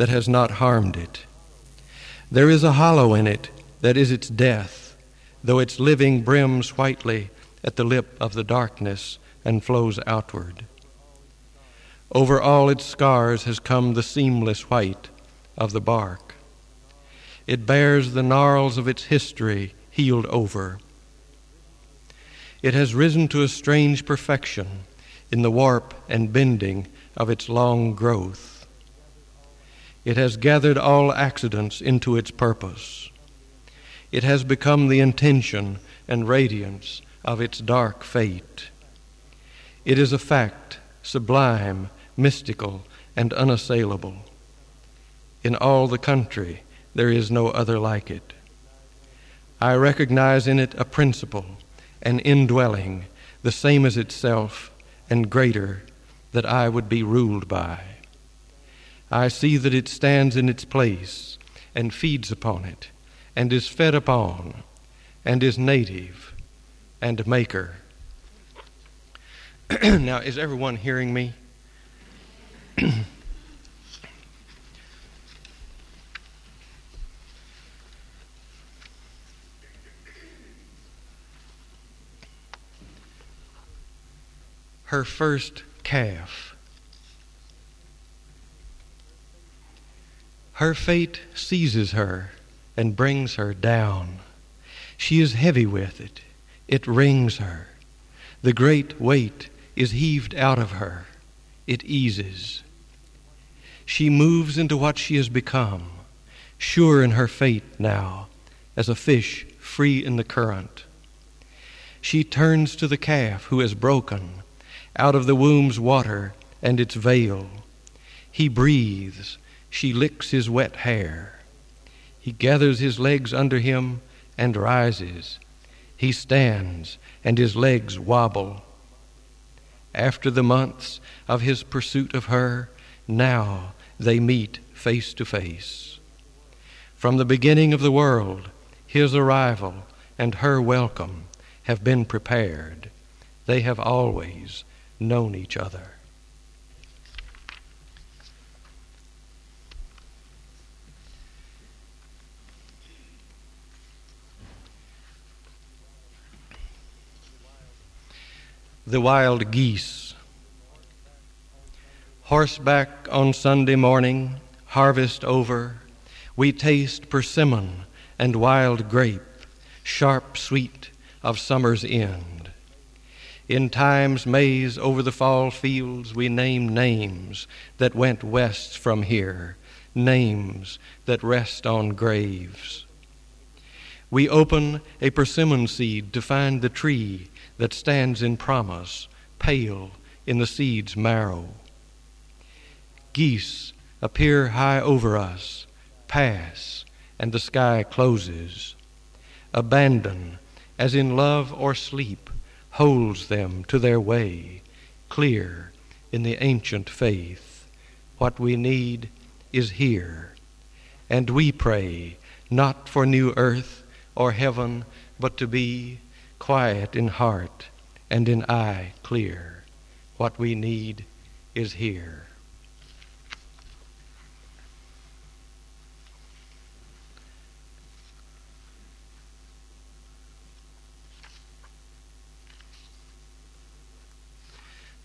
that has not harmed it. There is a hollow in it that is its death, though its living brims whitely at the lip of the darkness and flows outward. Over all its scars has come the seamless white of the bark. It bears the gnarls of its history healed over. It has risen to a strange perfection in the warp and bending of its long growth. It has gathered all accidents into its purpose. It has become the intention and radiance of its dark fate. It is a fact, sublime, mystical, and unassailable. In all the country, there is no other like it. I recognize in it a principle, an indwelling, the same as itself, and greater, that I would be ruled by. I see that it stands in its place and feeds upon it and is fed upon and is native and maker. now, is everyone hearing me? Her first calf Her fate seizes her and brings her down. She is heavy with it. It wrings her. The great weight is heaved out of her. It eases. She moves into what she has become, sure in her fate now, as a fish free in the current. She turns to the calf who is broken out of the womb's water and its veil. He breathes she licks his wet hair. He gathers his legs under him and rises. He stands, and his legs wobble. After the months of his pursuit of her, now they meet face to face. From the beginning of the world, his arrival and her welcome have been prepared. They have always known each other. The wild geese. Horseback on Sunday morning, harvest over, we taste persimmon and wild grape, sharp sweet of summer's end. In time's maze over the fall fields, we name names that went west from here, names that rest on graves. We open a persimmon seed to find the tree that stands in promise, pale in the seed's marrow. Geese appear high over us, pass, and the sky closes. Abandon, as in love or sleep, holds them to their way, clear in the ancient faith. What we need is here. And we pray, not for new earth or heaven, but to be quiet in heart and in eye clear. What we need is here.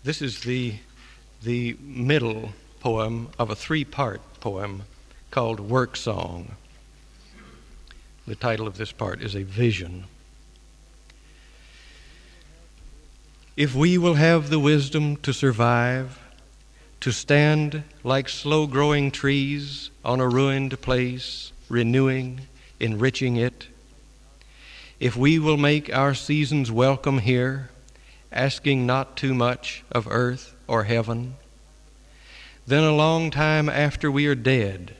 This is the, the middle poem of a three part poem called Work Song. The title of this part is A Vision. If we will have the wisdom to survive, to stand like slow growing trees on a ruined place, renewing, enriching it, if we will make our seasons welcome here, asking not too much of earth or heaven, then a long time after we are dead,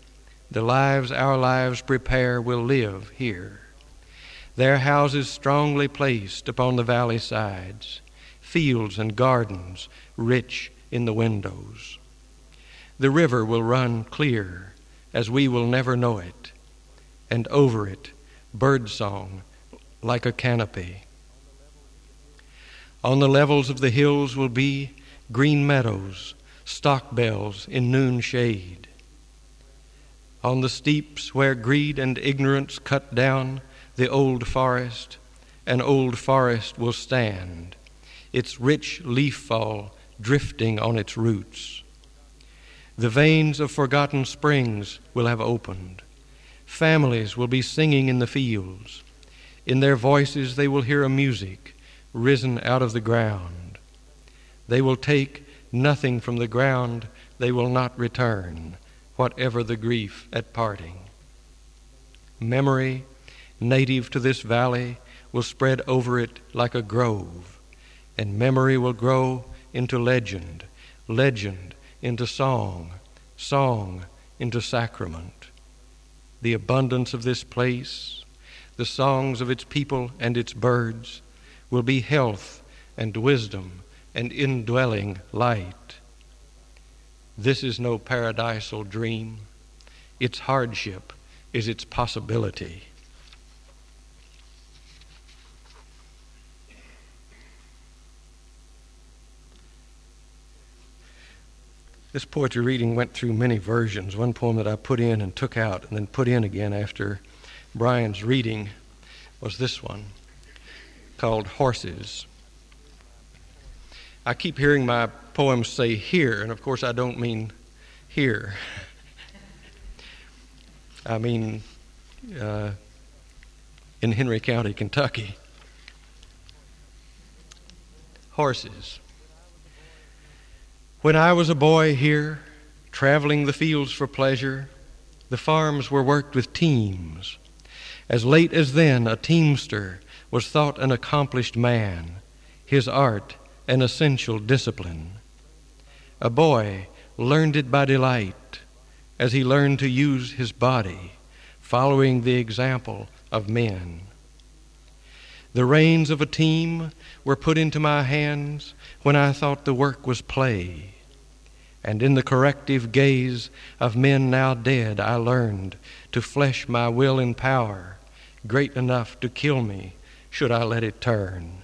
the lives our lives prepare will live here. Their houses strongly placed upon the valley sides fields and gardens rich in the windows. The river will run clear as we will never know it, and over it bird song like a canopy. On the levels of the hills will be green meadows, stock bells in noon shade. On the steeps where greed and ignorance cut down the old forest, an old forest will stand, its rich leaf fall drifting on its roots. The veins of forgotten springs will have opened. Families will be singing in the fields. In their voices they will hear a music risen out of the ground. They will take nothing from the ground, they will not return, whatever the grief at parting. Memory, native to this valley, will spread over it like a grove, and memory will grow into legend, legend into song, song into sacrament. The abundance of this place, the songs of its people and its birds, will be health and wisdom and indwelling light. This is no paradisal dream. Its hardship is its possibility. This poetry reading went through many versions. One poem that I put in and took out and then put in again after Brian's reading was this one called Horses. I keep hearing my poems say here, and of course I don't mean here. I mean uh, in Henry County, Kentucky. Horses. When I was a boy here, traveling the fields for pleasure, the farms were worked with teams. As late as then, a teamster was thought an accomplished man, his art an essential discipline. A boy learned it by delight as he learned to use his body, following the example of men. The reins of a team were put into my hands when I thought the work was play and in the corrective gaze of men now dead, I learned to flesh my will in power, great enough to kill me should I let it turn.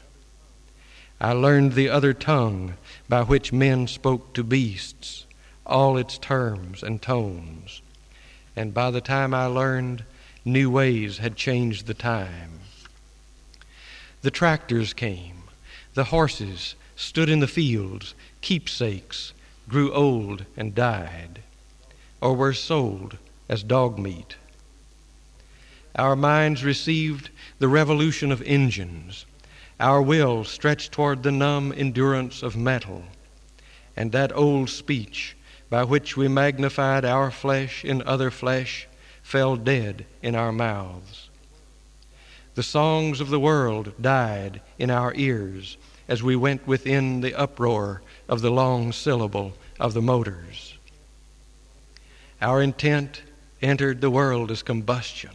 I learned the other tongue by which men spoke to beasts, all its terms and tones. And by the time I learned, new ways had changed the time. The tractors came, the horses stood in the fields, keepsakes grew old and died, or were sold as dog meat. Our minds received the revolution of engines. Our will stretched toward the numb endurance of metal. And that old speech by which we magnified our flesh in other flesh fell dead in our mouths. The songs of the world died in our ears as we went within the uproar of the long syllable of the motors. Our intent entered the world as combustion.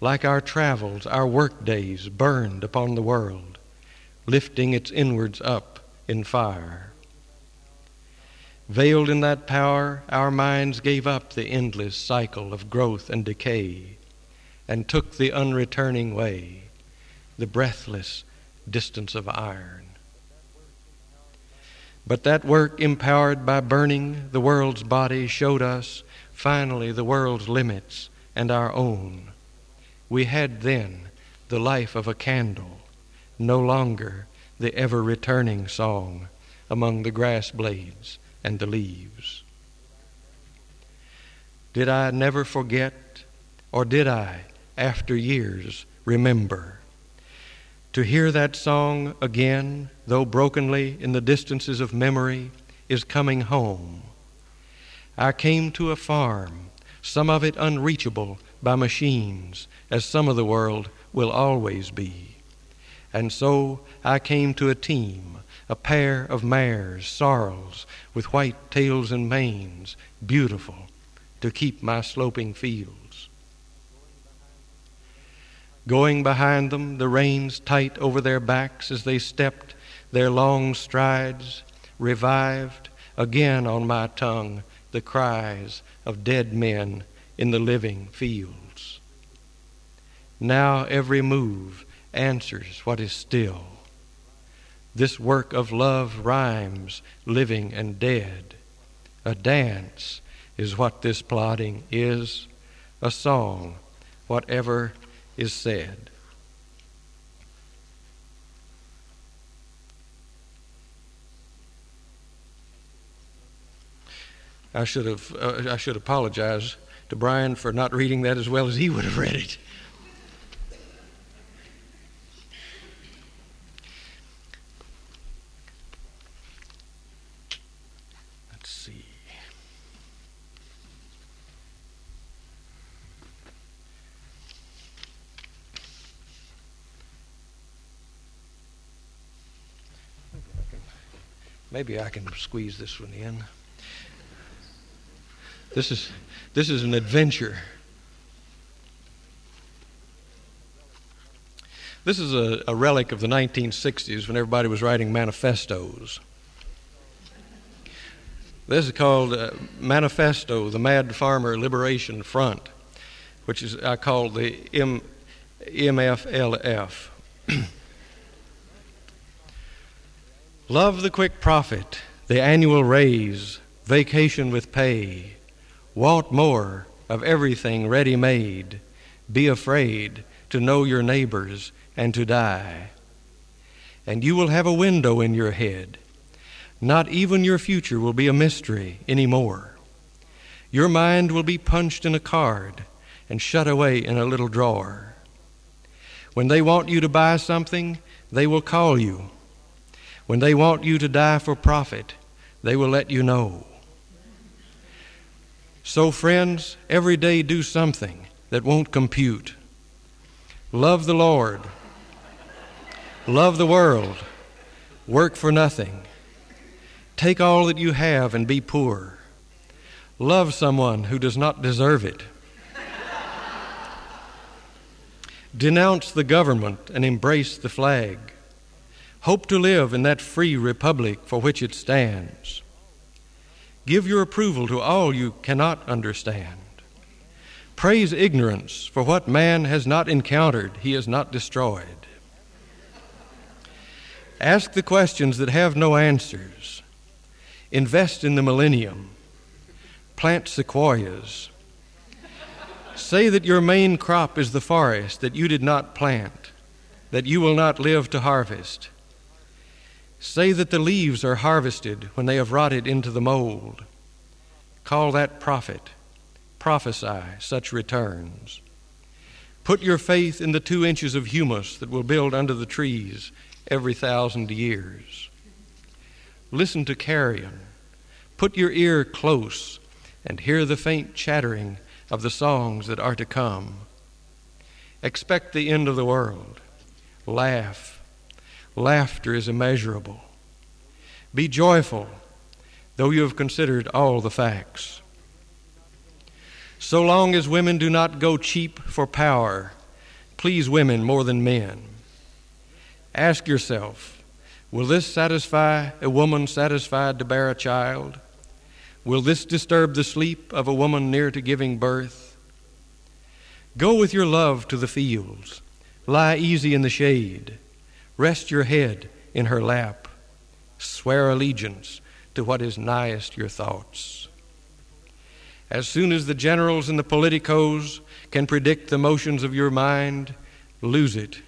Like our travels, our work days burned upon the world, lifting its inwards up in fire. Veiled in that power, our minds gave up the endless cycle of growth and decay and took the unreturning way, the breathless distance of iron. But that work, empowered by burning the world's body, showed us finally the world's limits and our own. We had then the life of a candle, no longer the ever returning song among the grass blades and the leaves. Did I never forget, or did I, after years, remember? To hear that song again, though brokenly in the distances of memory, is coming home. I came to a farm, some of it unreachable by machines, as some of the world will always be. And so I came to a team, a pair of mares, sorrels, with white tails and manes, beautiful, to keep my sloping field. Going behind them, the reins tight over their backs as they stepped their long strides, revived again on my tongue the cries of dead men in the living fields. Now every move answers what is still. This work of love rhymes living and dead. A dance is what this plodding is a song, whatever is said. I should have uh, I should apologize to Brian for not reading that as well as he would have read it. Let's see. Maybe I can squeeze this one in. This is, this is an adventure. This is a, a relic of the 1960s when everybody was writing manifestos. This is called uh, Manifesto, the Mad Farmer Liberation Front, which is I call the M, MFLF. Love the quick profit, the annual raise, vacation with pay, Want more of everything ready made. Be afraid to know your neighbors and to die. And you will have a window in your head. Not even your future will be a mystery anymore. Your mind will be punched in a card and shut away in a little drawer. When they want you to buy something, they will call you. When they want you to die for profit, they will let you know. So, friends, every day do something that won't compute. Love the Lord. Love the world. Work for nothing. Take all that you have and be poor. Love someone who does not deserve it. Denounce the government and embrace the flag. Hope to live in that free republic for which it stands. Give your approval to all you cannot understand. Praise ignorance, for what man has not encountered, he has not destroyed. Ask the questions that have no answers. Invest in the millennium. Plant sequoias. Say that your main crop is the forest that you did not plant, that you will not live to harvest. Say that the leaves are harvested when they have rotted into the mold. Call that profit. Prophesy such returns. Put your faith in the two inches of humus that will build under the trees every thousand years. Listen to carrion. Put your ear close and hear the faint chattering of the songs that are to come. Expect the end of the world. Laugh Laughter is immeasurable. Be joyful, though you have considered all the facts. So long as women do not go cheap for power, please women more than men. Ask yourself will this satisfy a woman satisfied to bear a child? Will this disturb the sleep of a woman near to giving birth? Go with your love to the fields, lie easy in the shade. Rest your head in her lap. Swear allegiance to what is nighest your thoughts. As soon as the generals and the politicos can predict the motions of your mind, lose it.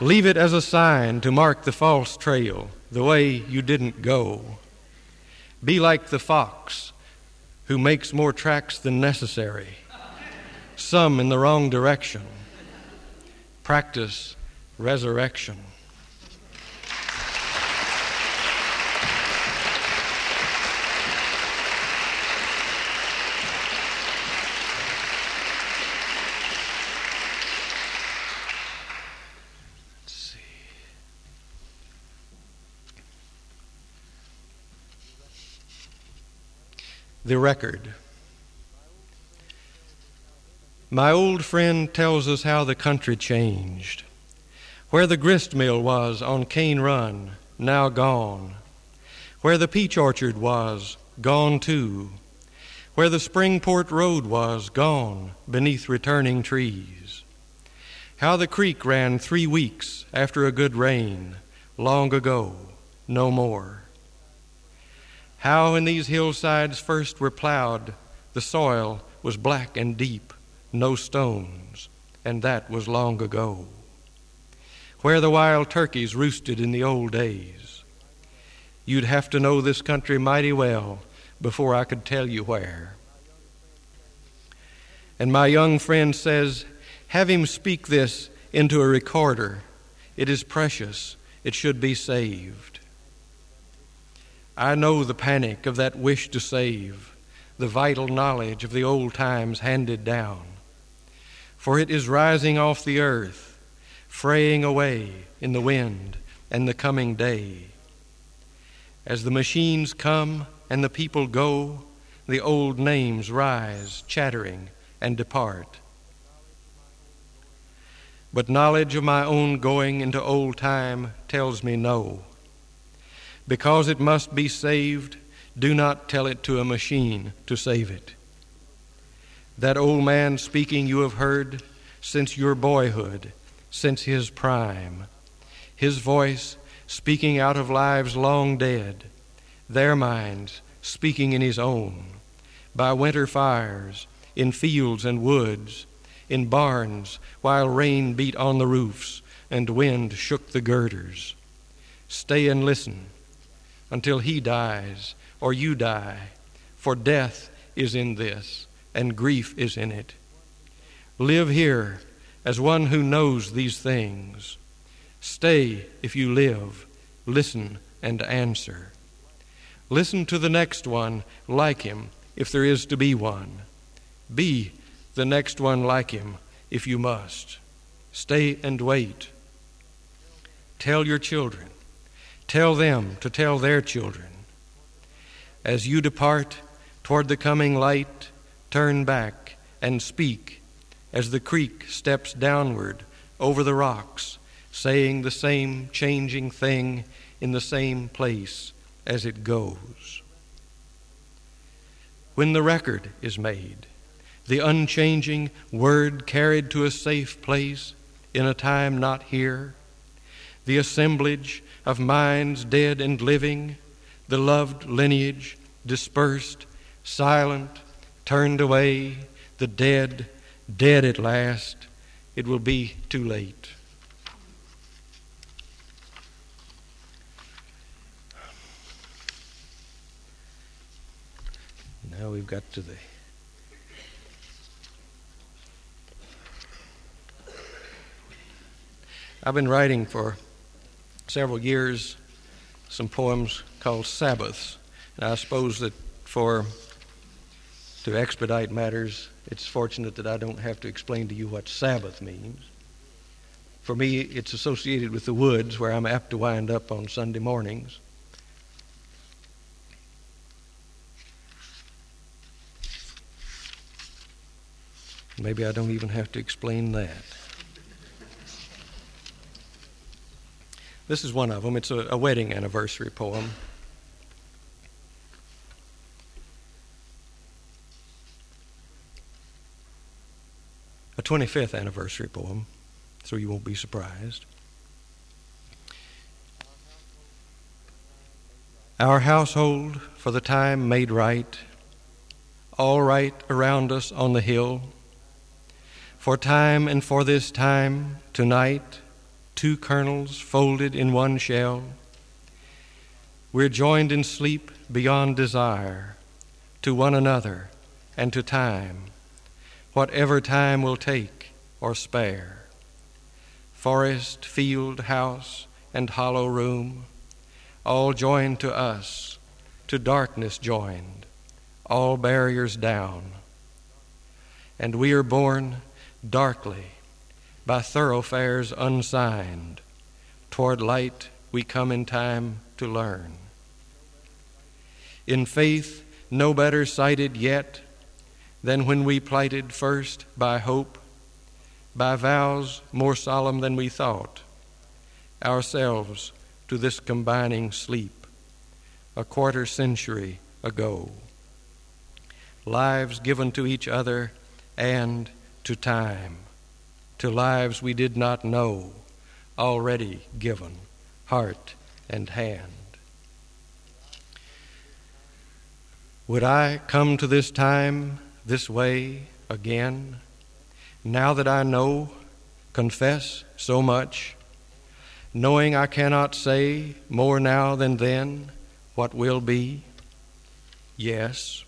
Leave it as a sign to mark the false trail, the way you didn't go. Be like the fox who makes more tracks than necessary, some in the wrong direction practice resurrection. the record. My old friend tells us how the country changed. Where the grist mill was on Cane Run, now gone. Where the peach orchard was, gone too. Where the Springport Road was, gone beneath returning trees. How the creek ran three weeks after a good rain, long ago, no more. How, when these hillsides first were plowed, the soil was black and deep, no stones, and that was long ago. Where the wild turkeys roosted in the old days. You'd have to know this country mighty well before I could tell you where. And my young friend says, Have him speak this into a recorder. It is precious, it should be saved. I know the panic of that wish to save, the vital knowledge of the old times handed down. For it is rising off the earth, fraying away in the wind and the coming day. As the machines come and the people go, the old names rise, chattering, and depart. But knowledge of my own going into old time tells me no. Because it must be saved, do not tell it to a machine to save it. That old man speaking you have heard since your boyhood, since his prime. His voice speaking out of lives long dead, their minds speaking in his own, by winter fires, in fields and woods, in barns, while rain beat on the roofs and wind shook the girders. Stay and listen until he dies or you die, for death is in this, and grief is in it. Live here as one who knows these things. Stay if you live, listen and answer. Listen to the next one like him, if there is to be one. Be the next one like him, if you must. Stay and wait. Tell your children. Tell them to tell their children. As you depart toward the coming light, turn back and speak as the creek steps downward over the rocks, saying the same changing thing in the same place as it goes. When the record is made, the unchanging word carried to a safe place in a time not here, the assemblage of minds dead and living, the loved lineage dispersed, silent, turned away, the dead, dead at last, it will be too late. Now we've got to the I've been writing for several years some poems called Sabbaths. And I suppose that for to expedite matters, it's fortunate that I don't have to explain to you what Sabbath means. For me, it's associated with the woods where I'm apt to wind up on Sunday mornings. Maybe I don't even have to explain that. This is one of them. It's a, a wedding anniversary poem. A 25th anniversary poem, so you won't be surprised. Our household for the time made right, all right around us on the hill. For time and for this time, tonight, two kernels folded in one shell. We're joined in sleep beyond desire to one another and to time, whatever time will take or spare. Forest, field, house, and hollow room, all joined to us, to darkness joined, all barriers down. And we are born darkly by thoroughfares unsigned. Toward light we come in time to learn. In faith, no better sighted yet than when we plighted first by hope, by vows more solemn than we thought, ourselves to this combining sleep a quarter century ago. Lives given to each other and to time to lives we did not know, already given, heart and hand. Would I come to this time, this way again, now that I know, confess so much, knowing I cannot say more now than then what will be? Yes.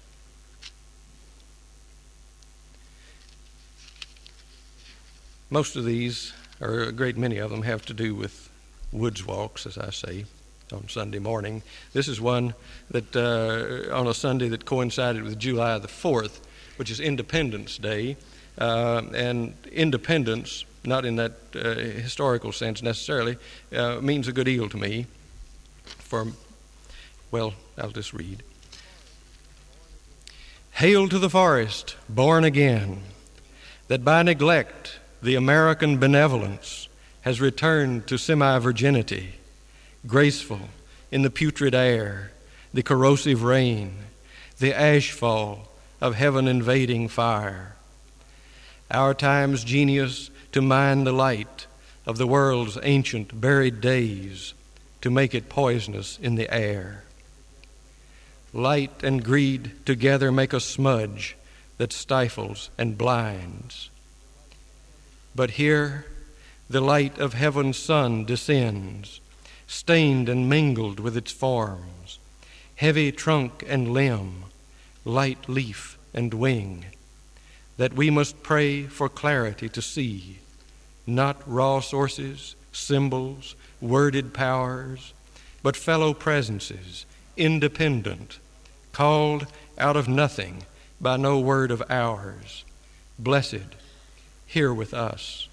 Most of these, or a great many of them, have to do with woods walks, as I say, on Sunday morning. This is one that uh, on a Sunday that coincided with July the 4th, which is Independence Day. Uh, and independence, not in that uh, historical sense necessarily, uh, means a good deal to me. For, well, I'll just read. Hail to the forest, born again, that by neglect the American benevolence has returned to semi virginity, graceful in the putrid air, the corrosive rain, the ashfall of heaven invading fire. Our time's genius to mine the light of the world's ancient buried days to make it poisonous in the air. Light and greed together make a smudge that stifles and blinds. But here the light of heaven's sun descends, stained and mingled with its forms, heavy trunk and limb, light leaf and wing, that we must pray for clarity to see, not raw sources, symbols, worded powers, but fellow presences, independent, called out of nothing by no word of ours, blessed here with us.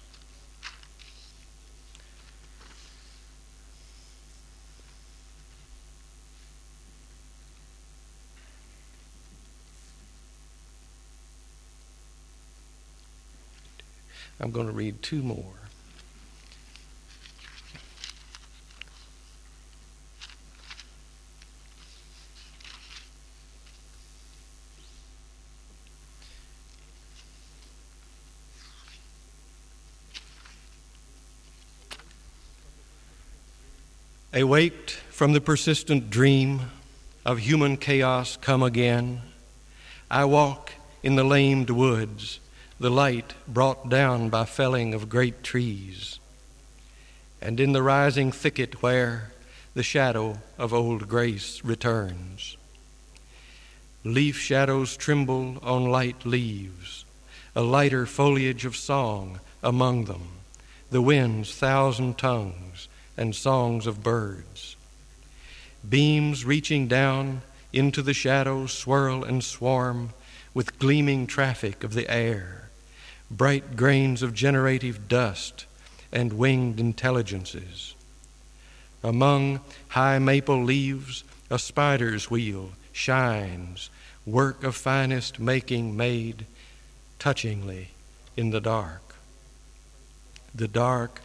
I'm going to read two more. Awaked from the persistent dream of human chaos come again, I walk in the lamed woods, the light brought down by felling of great trees, and in the rising thicket where the shadow of old grace returns. Leaf shadows tremble on light leaves, a lighter foliage of song among them, the wind's thousand tongues and songs of birds. Beams reaching down into the shadows swirl and swarm with gleaming traffic of the air, bright grains of generative dust and winged intelligences. Among high maple leaves, a spider's wheel shines, work of finest making made touchingly in the dark. The dark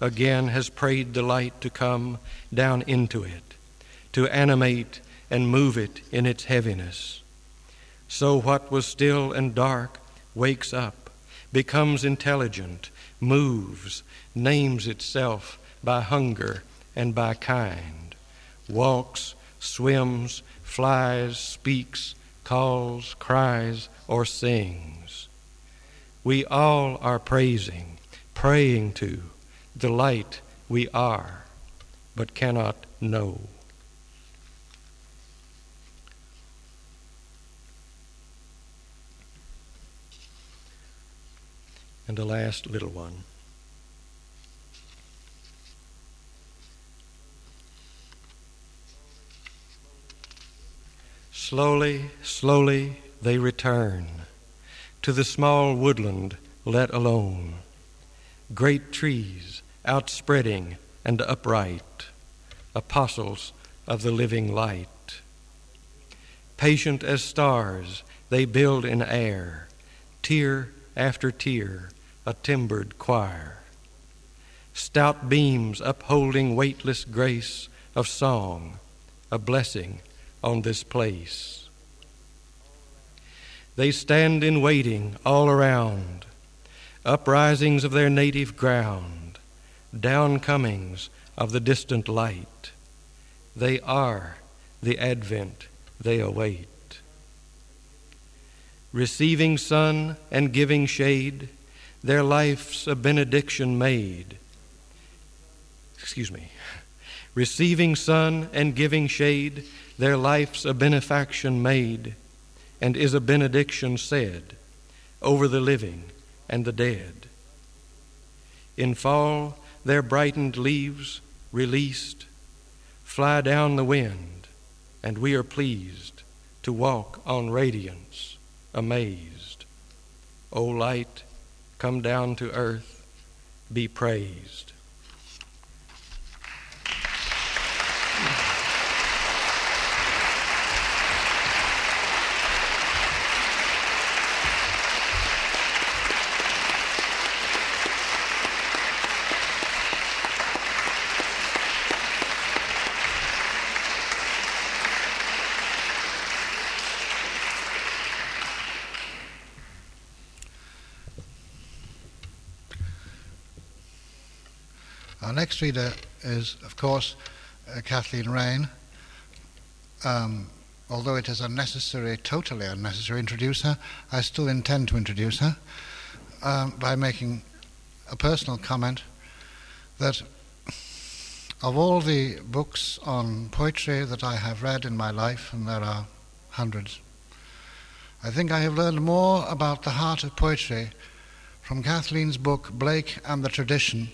again has prayed the light to come down into it, to animate and move it in its heaviness. So what was still and dark wakes up, becomes intelligent, moves, names itself by hunger and by kind, walks, swims, flies, speaks, calls, cries, or sings. We all are praising, praying to, the light we are, but cannot know. And the last little one. Slowly, slowly they return to the small woodland let alone. Great trees outspreading and upright, apostles of the living light. Patient as stars, they build in air, tier after tier, a timbered choir. Stout beams upholding weightless grace of song, a blessing on this place. They stand in waiting all around, uprisings of their native ground downcomings of the distant light. They are the advent they await. receiving sun and giving shade, their life's a benediction made. Excuse me. Receiving sun and giving shade, their life's a benefaction made, and is a benediction said over the living and the dead. In fall, their brightened leaves, released, fly down the wind, and we are pleased to walk on radiance, amazed. O light, come down to earth, be praised. Our next reader is, of course, uh, Kathleen Raine. Um, although it is unnecessary, totally unnecessary introduce her, I still intend to introduce her um, by making a personal comment that of all the books on poetry that I have read in my life, and there are hundreds, I think I have learned more about the heart of poetry from Kathleen's book, Blake and the Tradition,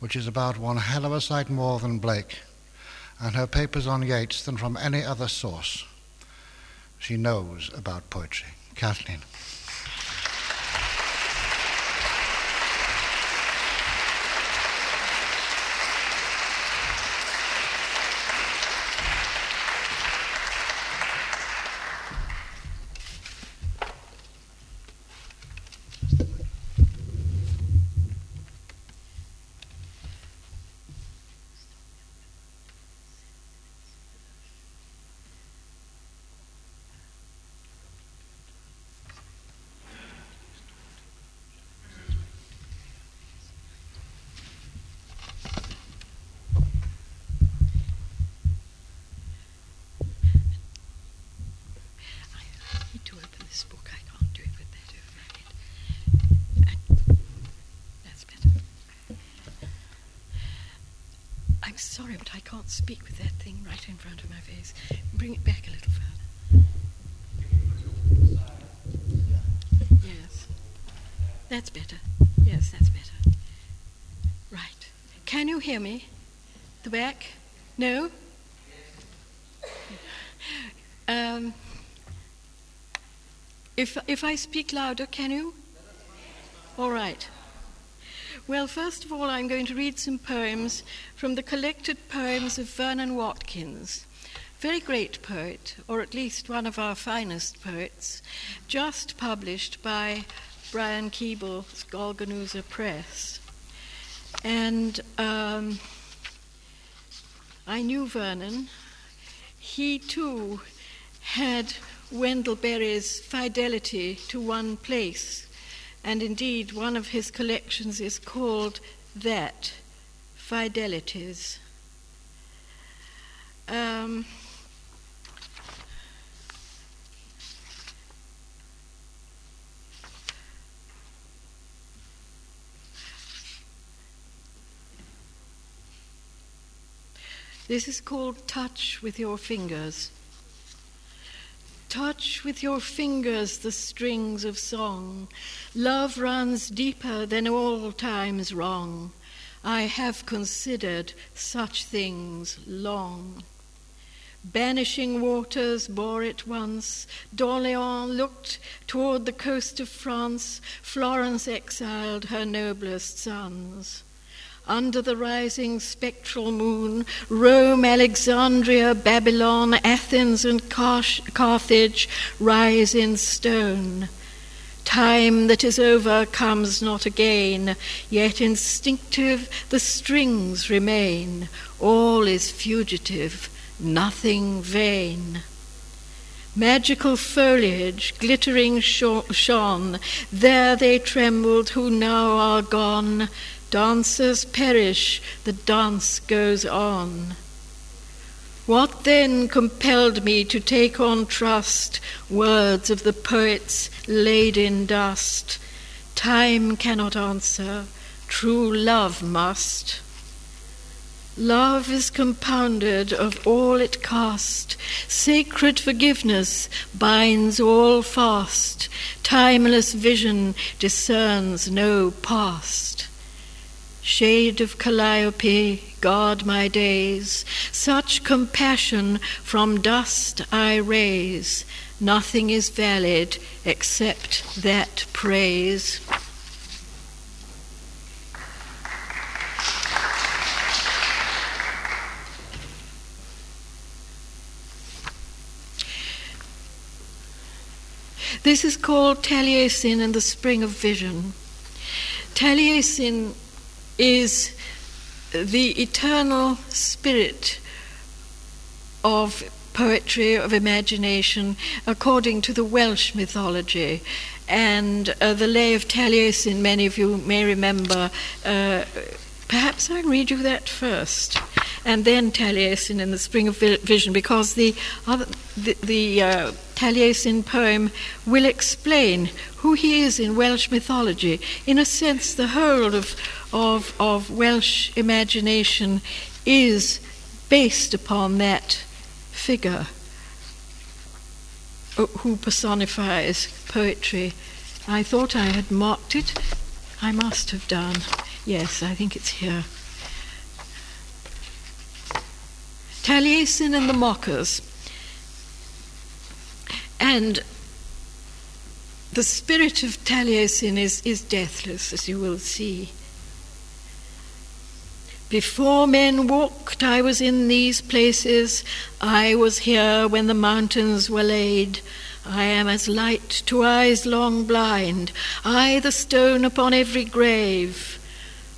which is about one hell of a sight more than Blake, and her papers on Yeats than from any other source. She knows about poetry. Kathleen. Sorry, but I can't speak with that thing right in front of my face. Bring it back a little further. Yes. That's better. Yes, that's better. Right. Can you hear me? The back? No? Um, if, if I speak louder, can you? All right. Well, first of all, I'm going to read some poems from the collected poems of Vernon Watkins. Very great poet, or at least one of our finest poets, just published by Brian Keeble's Golgonooza Press. And um, I knew Vernon. He too had Wendell Berry's fidelity to one place and indeed, one of his collections is called That Fidelities. Um, this is called Touch with Your Fingers. Touch with your fingers the strings of song. Love runs deeper than all times wrong. I have considered such things long. Banishing waters bore it once. D'Orléans looked toward the coast of France. Florence exiled her noblest sons under the rising spectral moon, Rome, Alexandria, Babylon, Athens, and Carthage rise in stone. Time that is over comes not again, yet instinctive the strings remain. All is fugitive, nothing vain. Magical foliage, glittering shone, there they trembled who now are gone. Dancers perish, the dance goes on. What then compelled me to take on trust words of the poets laid in dust? Time cannot answer, true love must. Love is compounded of all it cost. Sacred forgiveness binds all fast. Timeless vision discerns no past. Shade of Calliope, guard my days. Such compassion from dust I raise. Nothing is valid except that praise. This is called Taliesin and the Spring of Vision. Taliesin is the eternal spirit of poetry, of imagination, according to the Welsh mythology. And uh, the Lay of Taliesin, many of you may remember. Uh, perhaps I'll read you that first, and then Taliesin in the Spring of Vision, because the, other, the, the uh, Taliesin poem will explain who he is in Welsh mythology. In a sense, the whole of, of, of Welsh imagination is based upon that figure uh, who personifies poetry. I thought I had marked it. I must have done. Yes, I think it's here. Taliesin and the Mockers. And the spirit of Taliesin is, is deathless, as you will see. Before men walked, I was in these places. I was here when the mountains were laid. I am as light to eyes long blind, I the stone upon every grave.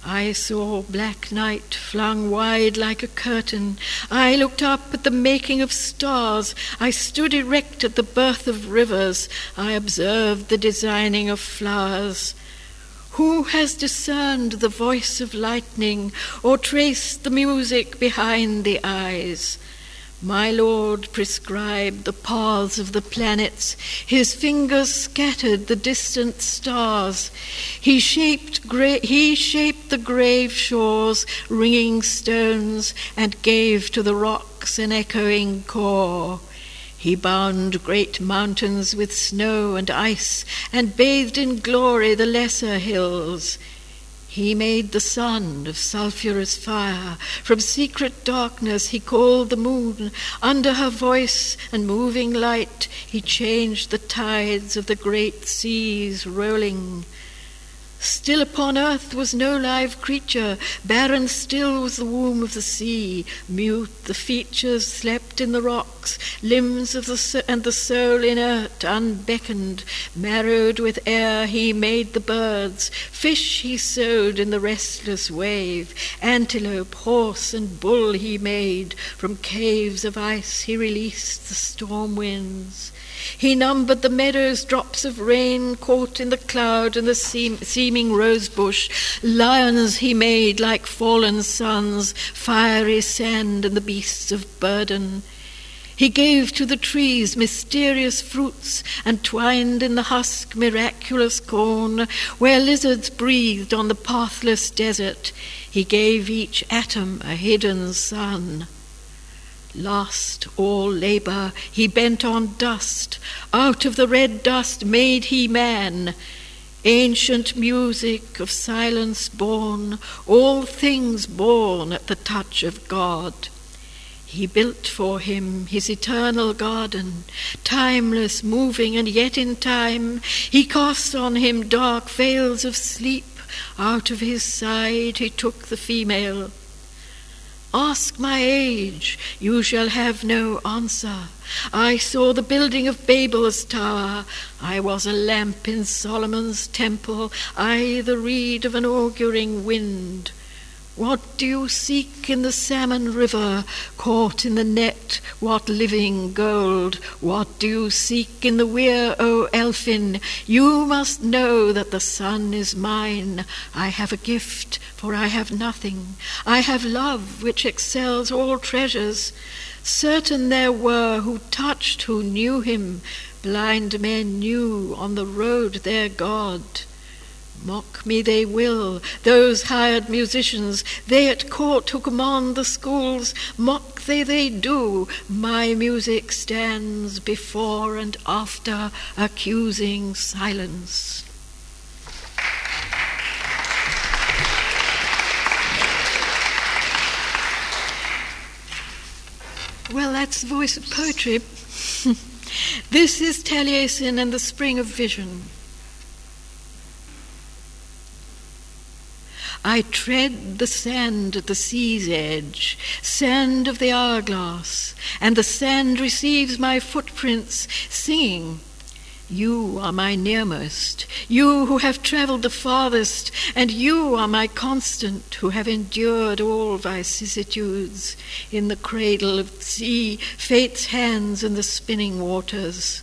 I saw black night flung wide like a curtain. I looked up at the making of stars. I stood erect at the birth of rivers. I observed the designing of flowers. Who has discerned the voice of lightning or traced the music behind the eyes? My Lord prescribed the paths of the planets. His fingers scattered the distant stars. He shaped, gra- he shaped the grave shores, ringing stones, and gave to the rocks an echoing core. He bound great mountains with snow and ice, and bathed in glory the lesser hills. He made the sun of sulphurous fire. From secret darkness he called the moon. Under her voice and moving light he changed the tides of the great seas rolling. Still upon earth was no live creature, barren still was the womb of the sea. Mute the features slept in the rocks, limbs of the and the soul inert, unbeckoned. Marrowed with air he made the birds, fish he sowed in the restless wave. Antelope, horse, and bull he made, from caves of ice he released the storm winds. He numbered the meadows, drops of rain caught in the cloud and the seam, seeming rose bush. Lions he made like fallen suns, fiery sand and the beasts of burden. He gave to the trees mysterious fruits and twined in the husk miraculous corn. Where lizards breathed on the pathless desert, he gave each atom a hidden sun. Lost all labour, he bent on dust. Out of the red dust made he man. Ancient music of silence born, all things born at the touch of God. He built for him his eternal garden, timeless, moving, and yet in time. He cast on him dark veils of sleep. Out of his side he took the female. Ask my age, you shall have no answer. I saw the building of Babel's tower. I was a lamp in Solomon's temple, I the reed of an auguring wind. What do you seek in the salmon river, caught in the net? What living gold? What do you seek in the weir, O Elphin? You must know that the sun is mine. I have a gift, for I have nothing. I have love, which excels all treasures. Certain there were who touched, who knew him. Blind men knew on the road their God. Mock me they will, those hired musicians, they at court who command the schools, mock they they do, my music stands before and after accusing silence. Well, that's the voice of poetry. this is Taliesin and the Spring of Vision. I tread the sand at the sea's edge, sand of the hourglass, and the sand receives my footprints, singing. You are my nearmost, you who have travelled the farthest, and you are my constant, who have endured all vicissitudes. In the cradle of the sea, fate's hands and the spinning waters.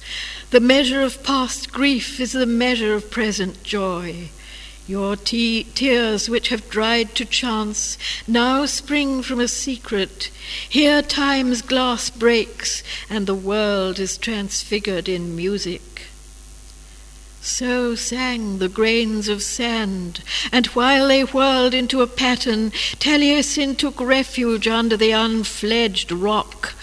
The measure of past grief is the measure of present joy. Your te- tears, which have dried to chance, now spring from a secret. Here time's glass breaks, and the world is transfigured in music. So sang the grains of sand, and while they whirled into a pattern, Taliesin took refuge under the unfledged rock.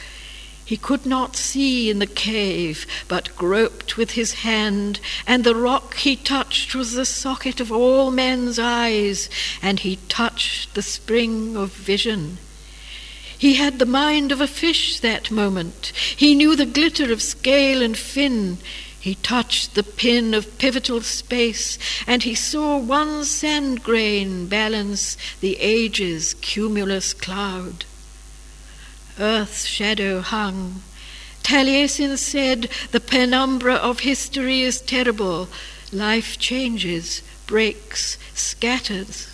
He could not see in the cave, but groped with his hand, and the rock he touched was the socket of all men's eyes, and he touched the spring of vision. He had the mind of a fish that moment. He knew the glitter of scale and fin. He touched the pin of pivotal space, and he saw one sand grain balance the age's cumulus cloud. Earth's shadow hung. Taliesin said, The penumbra of history is terrible. Life changes, breaks, scatters.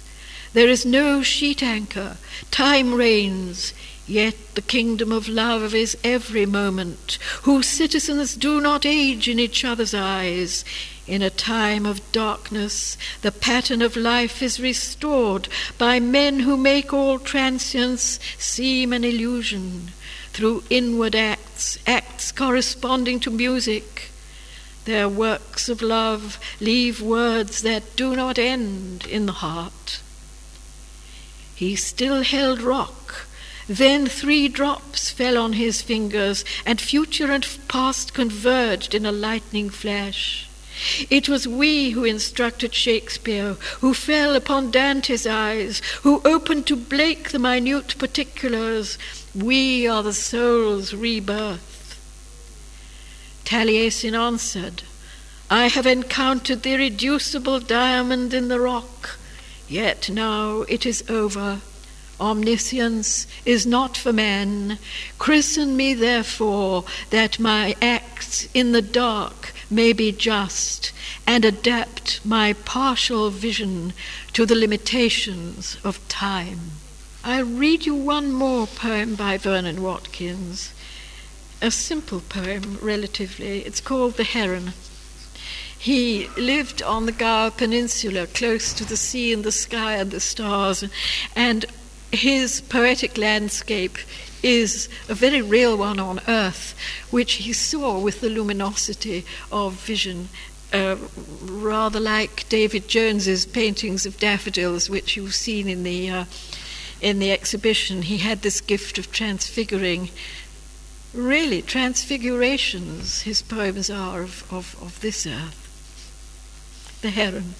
There is no sheet anchor. Time reigns. Yet the kingdom of love is every moment, whose citizens do not age in each other's eyes. In a time of darkness, the pattern of life is restored by men who make all transience seem an illusion through inward acts, acts corresponding to music. Their works of love leave words that do not end in the heart. He still held rock. Then three drops fell on his fingers, and future and past converged in a lightning flash. It was we who instructed Shakespeare, who fell upon Dante's eyes, who opened to Blake the minute particulars. We are the soul's rebirth. Taliesin answered, I have encountered the irreducible diamond in the rock, yet now it is over. Omniscience is not for men. Christen me, therefore, that my acts in the dark may be just and adapt my partial vision to the limitations of time. I'll read you one more poem by Vernon Watkins, a simple poem relatively. It's called The Heron. He lived on the Gower Peninsula, close to the sea and the sky and the stars, and his poetic landscape is a very real one on earth, which he saw with the luminosity of vision, uh, rather like David Jones's paintings of daffodils, which you've seen in the uh, in the exhibition. He had this gift of transfiguring. Really, transfigurations, his poems are of, of, of this earth. The heron.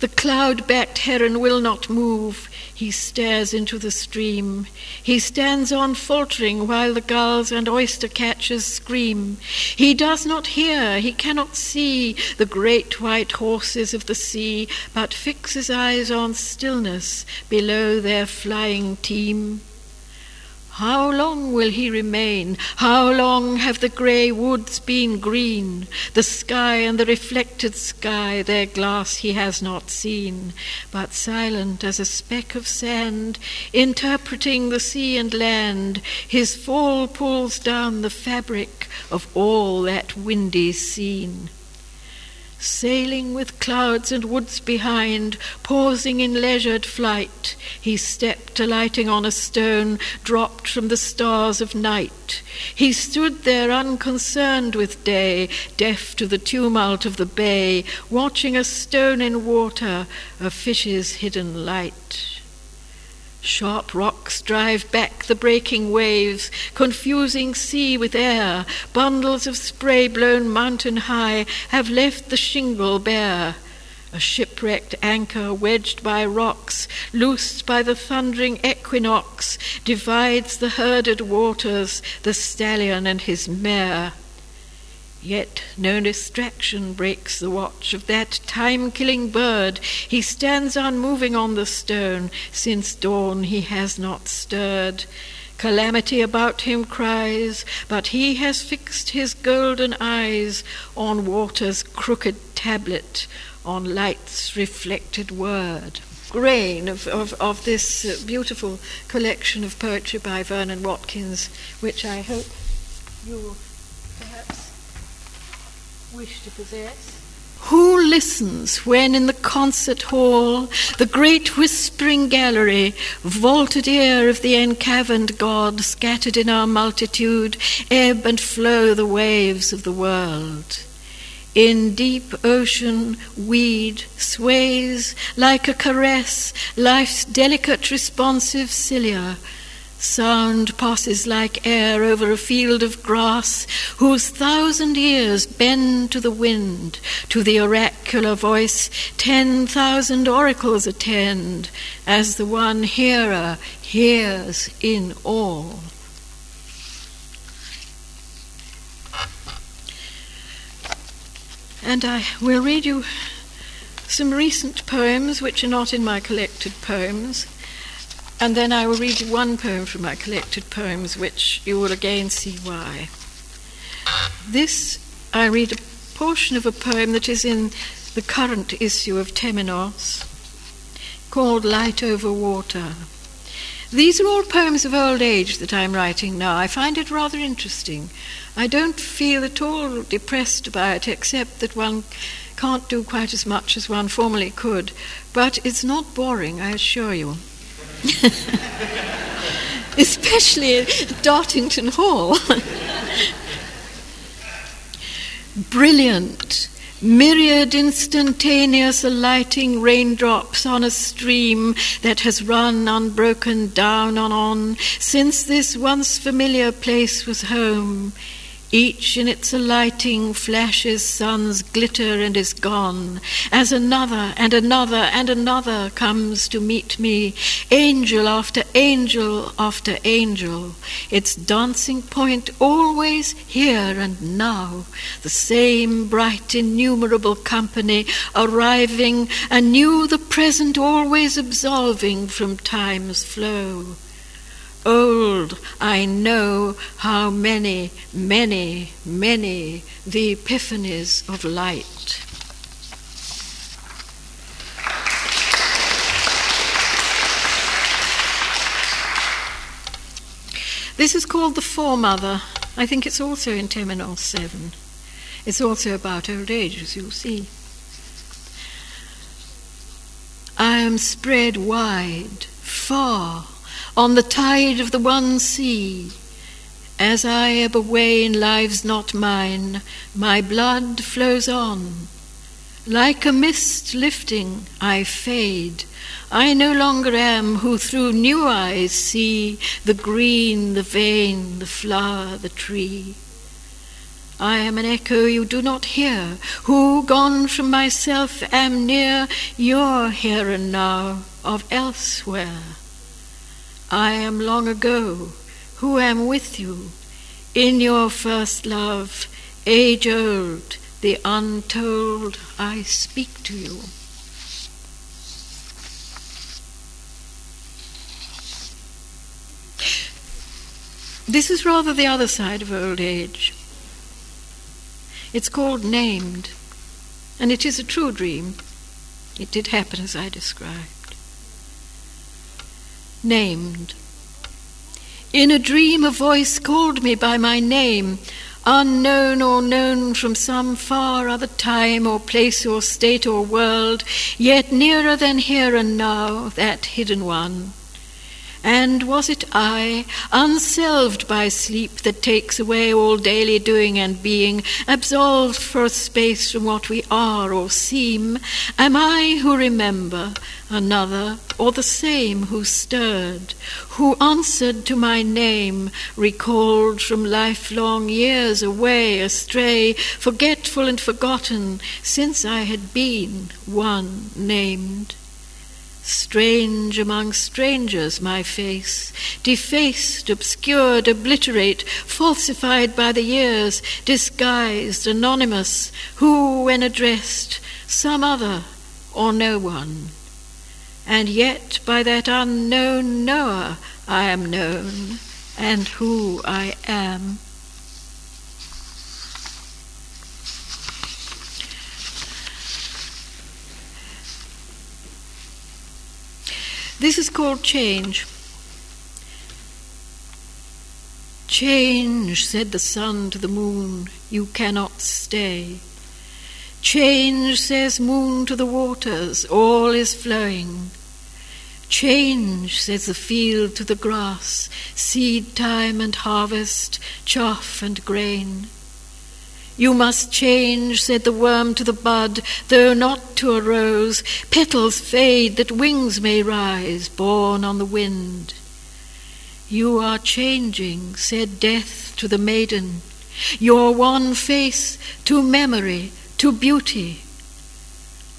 The cloud backed heron will not move. He stares into the stream. He stands on faltering while the gulls and oyster catchers scream. He does not hear, he cannot see the great white horses of the sea, but fixes eyes on stillness below their flying team. How long will he remain? How long have the grey woods been green? The sky and the reflected sky, their glass he has not seen, but silent as a speck of sand, interpreting the sea and land, his fall pulls down the fabric of all that windy scene sailing with clouds and woods behind, pausing in leisured flight, he stepped, alighting on a stone dropped from the stars of night. He stood there unconcerned with day, deaf to the tumult of the bay, watching a stone in water, a fish's hidden light. Sharp rocks drive back the breaking waves, confusing sea with air. Bundles of spray blown mountain high have left the shingle bare. A shipwrecked anchor wedged by rocks, loosed by the thundering equinox, divides the herded waters, the stallion and his mare. Yet no distraction breaks the watch of that time killing bird. He stands unmoving on the stone. Since dawn he has not stirred. Calamity about him cries, but he has fixed his golden eyes on water's crooked tablet, on light's reflected word. Grain of, of, of this uh, beautiful collection of poetry by Vernon Watkins, which I hope you will wish to possess? Who listens when in the concert hall, the great whispering gallery, vaulted ear of the encaverned God, scattered in our multitude, ebb and flow the waves of the world? In deep ocean, weed sways like a caress, life's delicate responsive cilia Sound passes like air over a field of grass, whose thousand ears bend to the wind. To the oracular voice, ten thousand oracles attend, as the one hearer hears in all. And I will read you some recent poems which are not in my collected poems. And then I will read you one poem from my collected poems, which you will again see why. This, I read a portion of a poem that is in the current issue of Temenos, called Light Over Water. These are all poems of old age that I'm writing now. I find it rather interesting. I don't feel at all depressed by it, except that one can't do quite as much as one formerly could. But it's not boring, I assure you. Especially at Dartington Hall. Brilliant, myriad instantaneous alighting raindrops on a stream that has run unbroken down and on since this once familiar place was home each in its alighting flashes sun's glitter and is gone, as another and another and another comes to meet me, angel after angel after angel, its dancing point always here and now, the same bright innumerable company arriving anew the present always absolving from time's flow old, I know how many, many, many the epiphanies of light. This is called The Foremother. I think it's also in Temenos 7. It's also about old age, as you'll see. I am spread wide, far, on the tide of the one sea. As I ebb away in lives not mine, my blood flows on. Like a mist lifting, I fade. I no longer am who through new eyes see the green, the vein, the flower, the tree. I am an echo you do not hear, who, gone from myself, am near your here and now of elsewhere. I am long ago, who am with you, in your first love, age old, the untold, I speak to you. This is rather the other side of old age. It's called Named, and it is a true dream. It did happen as I described. Named. In a dream, a voice called me by my name, unknown or known from some far other time or place or state or world, yet nearer than here and now, that hidden one. And was it I, unselved by sleep that takes away all daily doing and being, absolved for a space from what we are or seem? Am I who remember, another, or the same who stirred, who answered to my name, recalled from lifelong years away, astray, forgetful and forgotten, since I had been one named? Strange among strangers, my face, defaced, obscured, obliterate, falsified by the years, disguised, anonymous, who, when addressed, some other or no one. And yet by that unknown knower I am known, and who I am. This is called change. Change, said the sun to the moon, you cannot stay. Change, says moon to the waters, all is flowing. Change, says the field to the grass, seed time and harvest, chaff and grain. You must change, said the worm to the bud, though not to a rose. Petals fade that wings may rise, borne on the wind. You are changing, said death to the maiden, your wan face to memory, to beauty.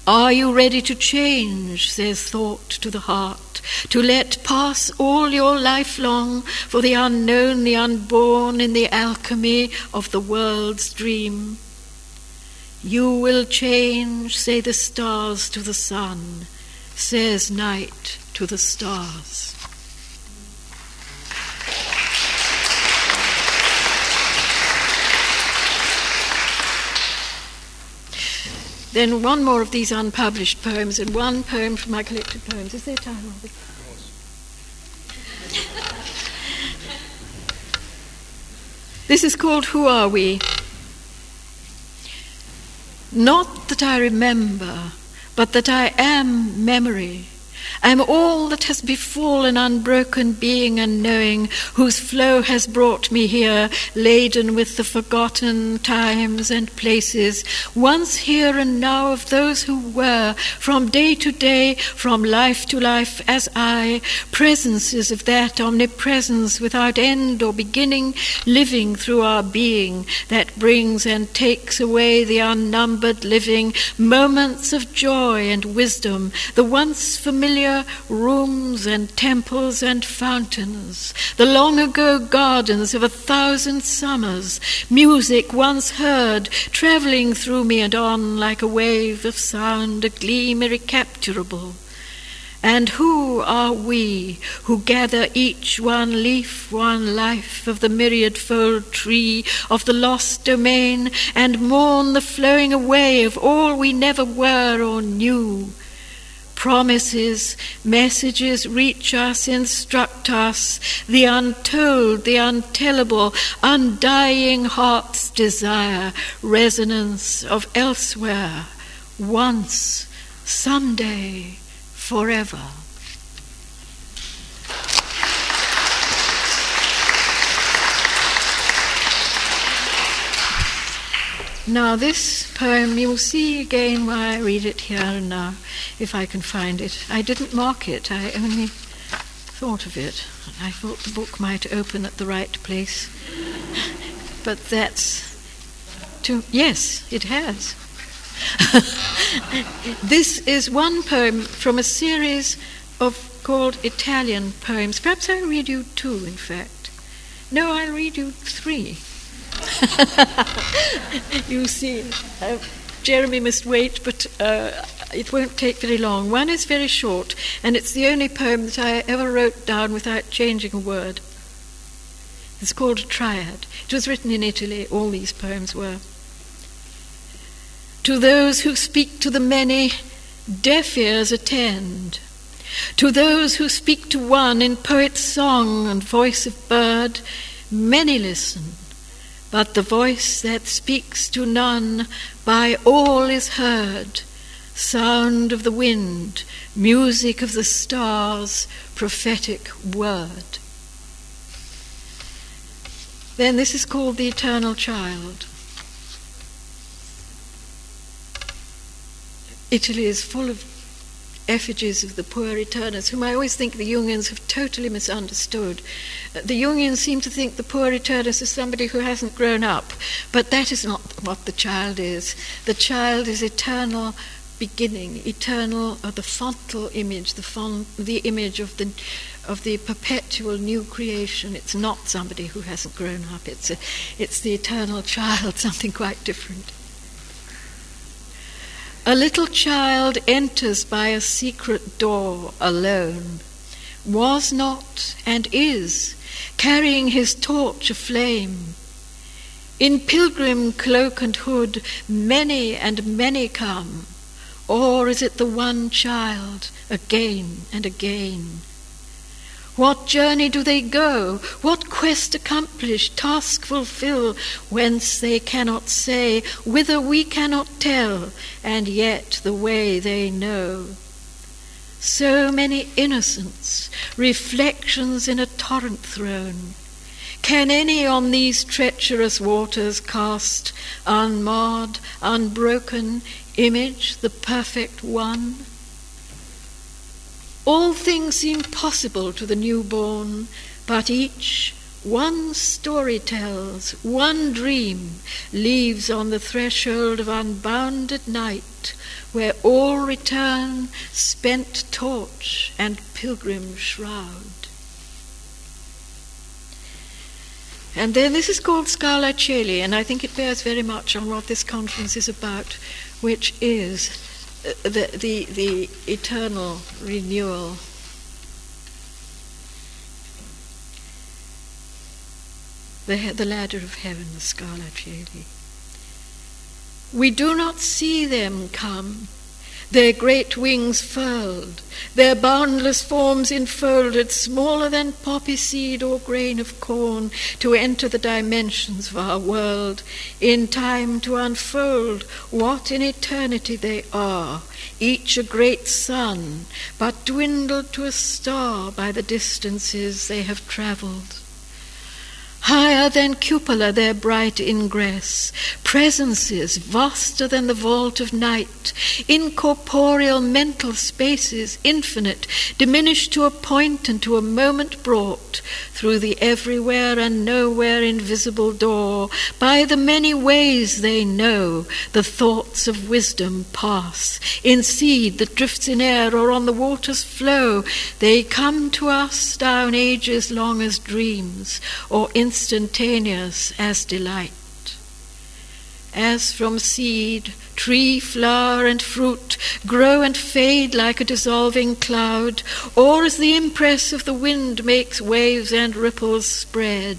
Are you ready to change, says thought to the heart, to let pass all your life long for the unknown, the unborn in the alchemy of the world's dream? You will change, say the stars to the sun, says night to the stars. Then one more of these unpublished poems and one poem from my collected poems. Is there time, Robert? This is called Who Are We? Not that I remember, but that I am memory am all that has befallen unbroken being and knowing, whose flow has brought me here, laden with the forgotten times and places, once here and now of those who were, from day to day, from life to life, as I, presences of that omnipresence without end or beginning, living through our being, that brings and takes away the unnumbered living moments of joy and wisdom, the once familiar rooms and temples and fountains, the long ago gardens of a thousand summers, music once heard, travelling through me and on like a wave of sound, a gleam irrecapturable. And who are we who gather each one leaf, one life of the myriad fold tree of the lost domain, and mourn the flowing away of all we never were or knew? Promises, messages reach us, instruct us, the untold, the untellable, undying heart's desire, resonance of elsewhere, once, someday, forever. Now, this poem, you will see again why I read it here and now, if I can find it. I didn't mark it, I only thought of it. I thought the book might open at the right place. but that's to. Yes, it has. this is one poem from a series of called Italian poems. Perhaps I'll read you two, in fact. No, I'll read you three. you see, uh, Jeremy must wait, but uh, it won't take very long. One is very short, and it's the only poem that I ever wrote down without changing a word. It's called a triad. It was written in Italy, all these poems were. To those who speak to the many, deaf ears attend. To those who speak to one in poet's song and voice of bird, many listen. But the voice that speaks to none by all is heard. Sound of the wind, music of the stars, prophetic word. Then this is called the eternal child. Italy is full of effigies of the puer aeternus, whom I always think the Jungians have totally misunderstood. Uh, the Jungians seem to think the puer aeternus is somebody who hasn't grown up, but that is not what the child is. The child is eternal beginning, eternal, uh, the fontal image, the, font, the image of the of the perpetual new creation. It's not somebody who hasn't grown up. It's, a, it's the eternal child, something quite different. A little child enters by a secret door alone, was not and is, carrying his torch aflame. In pilgrim cloak and hood, many and many come, or is it the one child again and again? What journey do they go? What quest accomplish, task fulfill, whence they cannot say, whither we cannot tell, and yet the way they know? So many innocents, reflections in a torrent thrown. Can any on these treacherous waters cast, unmarred, unbroken, image the perfect one? All things seem possible to the newborn, but each one story tells, one dream leaves on the threshold of unbounded night, where all return, spent torch and pilgrim shroud. And then this is called Scala and I think it bears very much on what this conference is about, which is Uh, the, the, the eternal renewal. The, the ladder of heaven, the Scala Coeli. We do not see them come, their great wings furled, their boundless forms enfolded, smaller than poppy seed or grain of corn, to enter the dimensions of our world, in time to unfold what in eternity they are, each a great sun, but dwindled to a star by the distances they have travelled. Higher than cupola their bright ingress, presences vaster than the vault of night, incorporeal mental spaces infinite, diminished to a point and to a moment brought, through the everywhere and nowhere invisible door, by the many ways they know, the thoughts of wisdom pass, in seed that drifts in air or on the water's flow, they come to us down ages long as dreams, or in instantaneous as delight. As from seed, tree, flower, and fruit grow and fade like a dissolving cloud, or as the impress of the wind makes waves and ripples spread,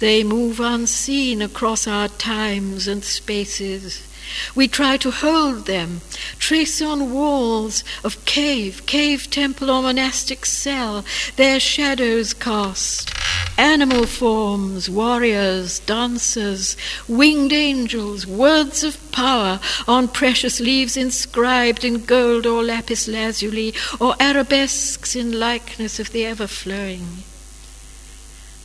they move unseen across our times and spaces we try to hold them, trace on walls of cave, cave temple, or monastic cell, their shadows cast. Animal forms, warriors, dancers, winged angels, words of power on precious leaves inscribed in gold or lapis lazuli, or arabesques in likeness of the ever flowing.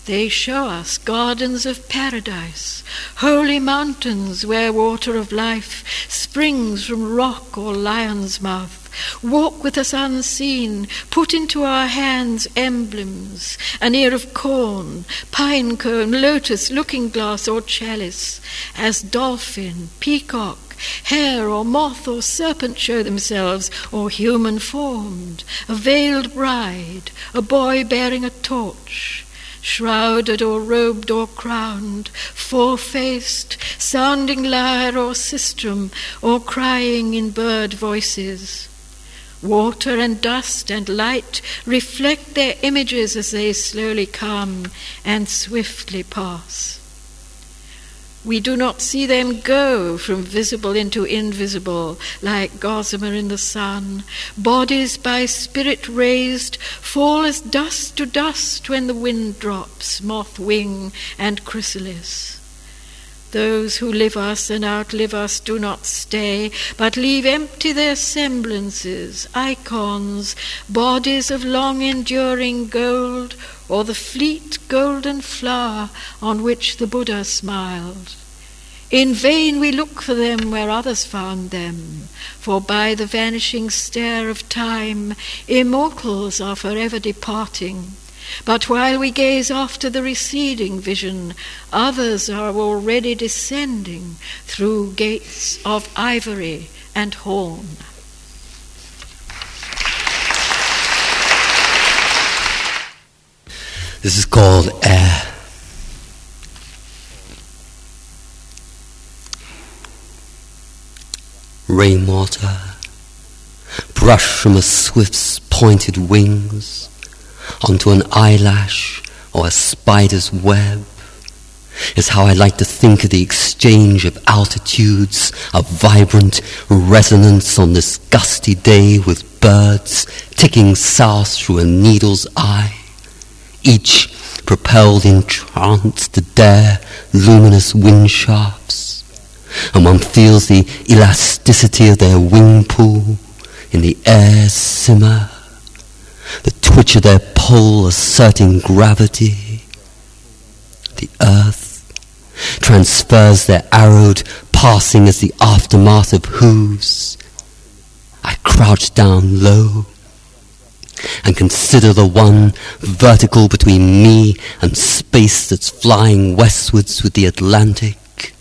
They show us gardens of paradise, holy mountains where water of life springs from rock or lion's mouth. Walk with us unseen, put into our hands emblems, an ear of corn, pine cone, lotus, looking glass, or chalice, as dolphin, peacock, hare or moth or serpent show themselves, or human formed, a veiled bride, a boy bearing a torch shrouded or robed or crowned, four faced, sounding lyre or sistrum, or crying in bird voices. Water and dust and light reflect their images as they slowly come and swiftly pass. We do not see them go from visible into invisible, like gossamer in the sun. Bodies by spirit raised fall as dust to dust when the wind drops, moth wing and chrysalis. Those who live us and outlive us do not stay, but leave empty their semblances, icons, bodies of long enduring gold, or the fleet golden flower on which the Buddha smiled. In vain we look for them where others found them, for by the vanishing stare of time, immortals are forever departing. But while we gaze after the receding vision, others are already descending through gates of ivory and horn. This is called air. Rainwater, brush from a swift's pointed wings onto an eyelash or a spider's web is how I like to think of the exchange of altitudes, of vibrant resonance on this gusty day with birds ticking south through a needle's eye, each propelled in trance to dare luminous wind shafts. And one feels the elasticity of their wing pool in the air simmer the twitch of their pole asserting gravity. The earth transfers their arrowed passing as the aftermath of hooves. I crouch down low and consider the one vertical between me and space that's flying westwards with the Atlantic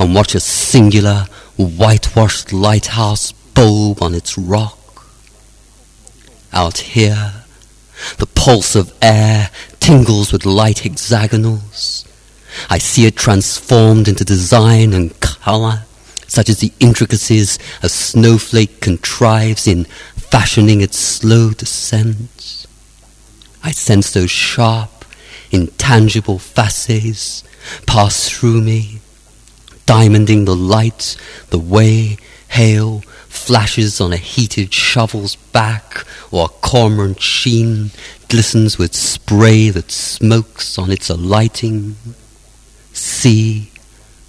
and watch a singular whitewashed lighthouse bulb on its rock. Out here, the pulse of air tingles with light hexagonals. I see it transformed into design and color, such as the intricacies a snowflake contrives in fashioning its slow descent. I sense those sharp, intangible facets pass through me, diamonding the light the way hail flashes on a heated shovel's back, or a cormorant sheen glistens with spray that smokes on its alighting. Sea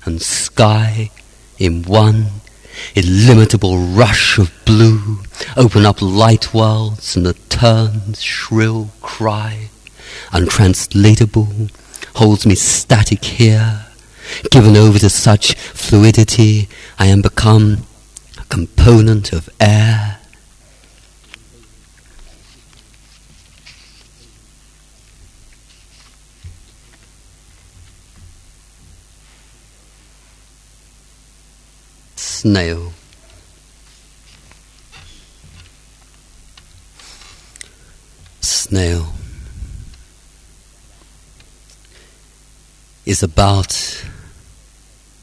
and sky in one illimitable rush of blue open up light worlds and the tern's shrill cry, untranslatable, holds me static here. Given over to such fluidity, I am become a component of air. Snail. Snail is about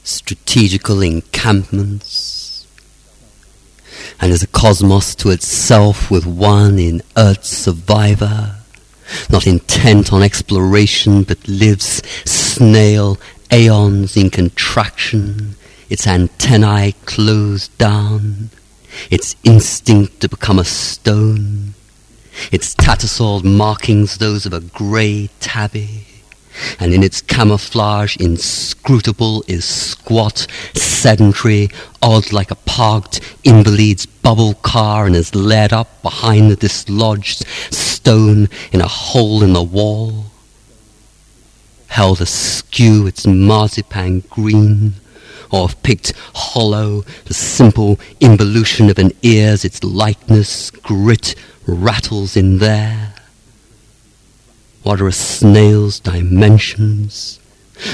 strategical encampments and is a cosmos to itself with one inert survivor, not intent on exploration but lives snail aeons in contraction, its antennae closed down, its instinct to become a stone, its tattersaled markings those of a grey tabby. And in its camouflage inscrutable is squat, sedentary, odd like a parked invalid's bubble car and is led up behind the dislodged stone in a hole in the wall. Held askew its marzipan green, or have picked hollow the simple involution of an ear's its lightness, grit rattles in there what are a snail's dimensions?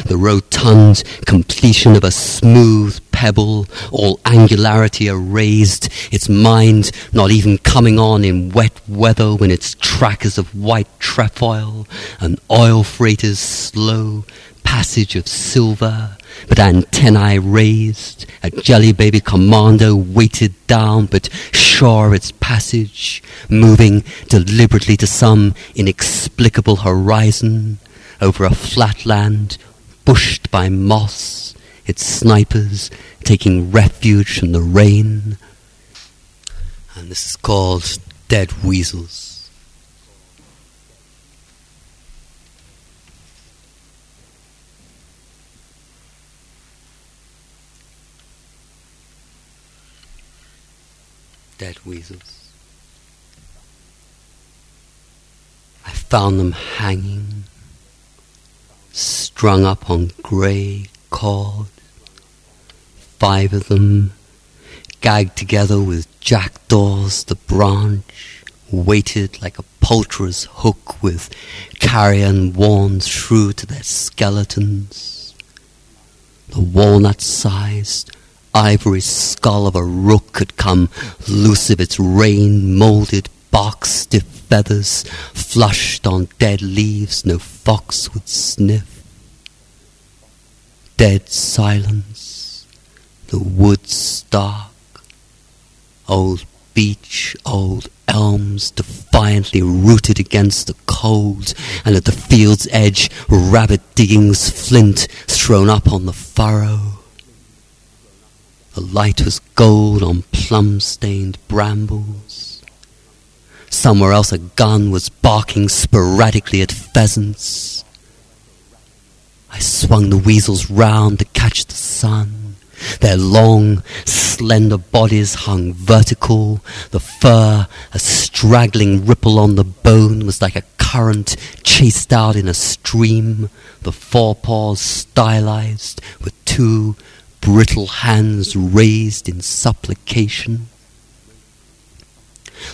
The rotund completion of a smooth pebble, all angularity erased, its mind not even coming on in wet weather when its track is of white trefoil, an oil freighter's slow passage of silver, but antennae raised. A jelly baby commando weighted down, but sure its passage, moving deliberately to some inexplicable horizon over a flatland bushed by moss, its snipers taking refuge from the rain. And this is called Dead Weasels. Dead weasels. I found them hanging, strung up on grey cord, five of them gagged together with jackdaws the branch, weighted like a poulterer's hook with carrion worn through to their skeletons. The walnut-sized ivory skull of a rook had come loose of its rain-moulded bark stiff feathers, flushed on dead leaves no fox would sniff. Dead silence, the woods dark, old beech, old elms defiantly rooted against the cold, and at the field's edge rabbit diggings flint thrown up on the furrow. The light was gold on plum-stained brambles. Somewhere else a gun was barking sporadically at pheasants. I swung the weasels round to catch the sun. Their long, slender bodies hung vertical. The fur, a straggling ripple on the bone, was like a current chased out in a stream. The forepaws stylized with two brittle hands raised in supplication.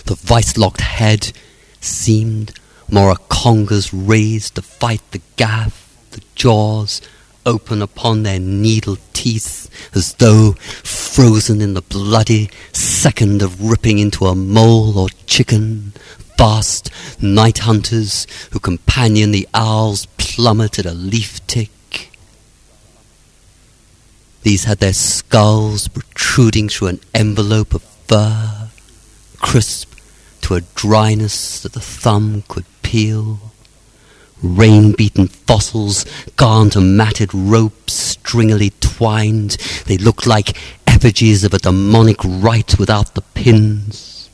The vice-locked head seemed more a conger's raised to fight the gaff, the jaws open upon their needle teeth as though frozen in the bloody second of ripping into a mole or chicken. Vast night hunters who companion the owls plummet at a leaf tick these had their skulls protruding through an envelope of fur, crisp to a dryness that the thumb could peel. Rain-beaten fossils gone to matted ropes stringily twined, they looked like effigies of a demonic rite without the pins.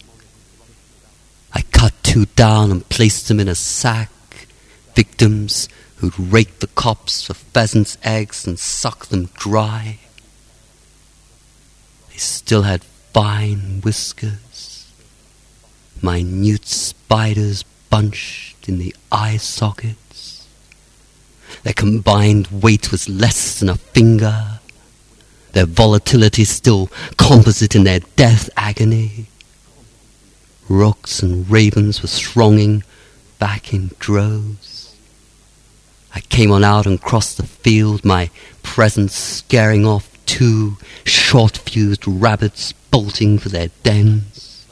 I cut two down and placed them in a sack, victims who'd rake the copse for pheasants' eggs and suck them dry. They still had fine whiskers, minute spiders bunched in the eye sockets. Their combined weight was less than a finger, their volatility still composite in their death agony. Rooks and ravens were thronging back in droves. I came on out and crossed the field, my presence scaring off two short-fused rabbits bolting for their dens.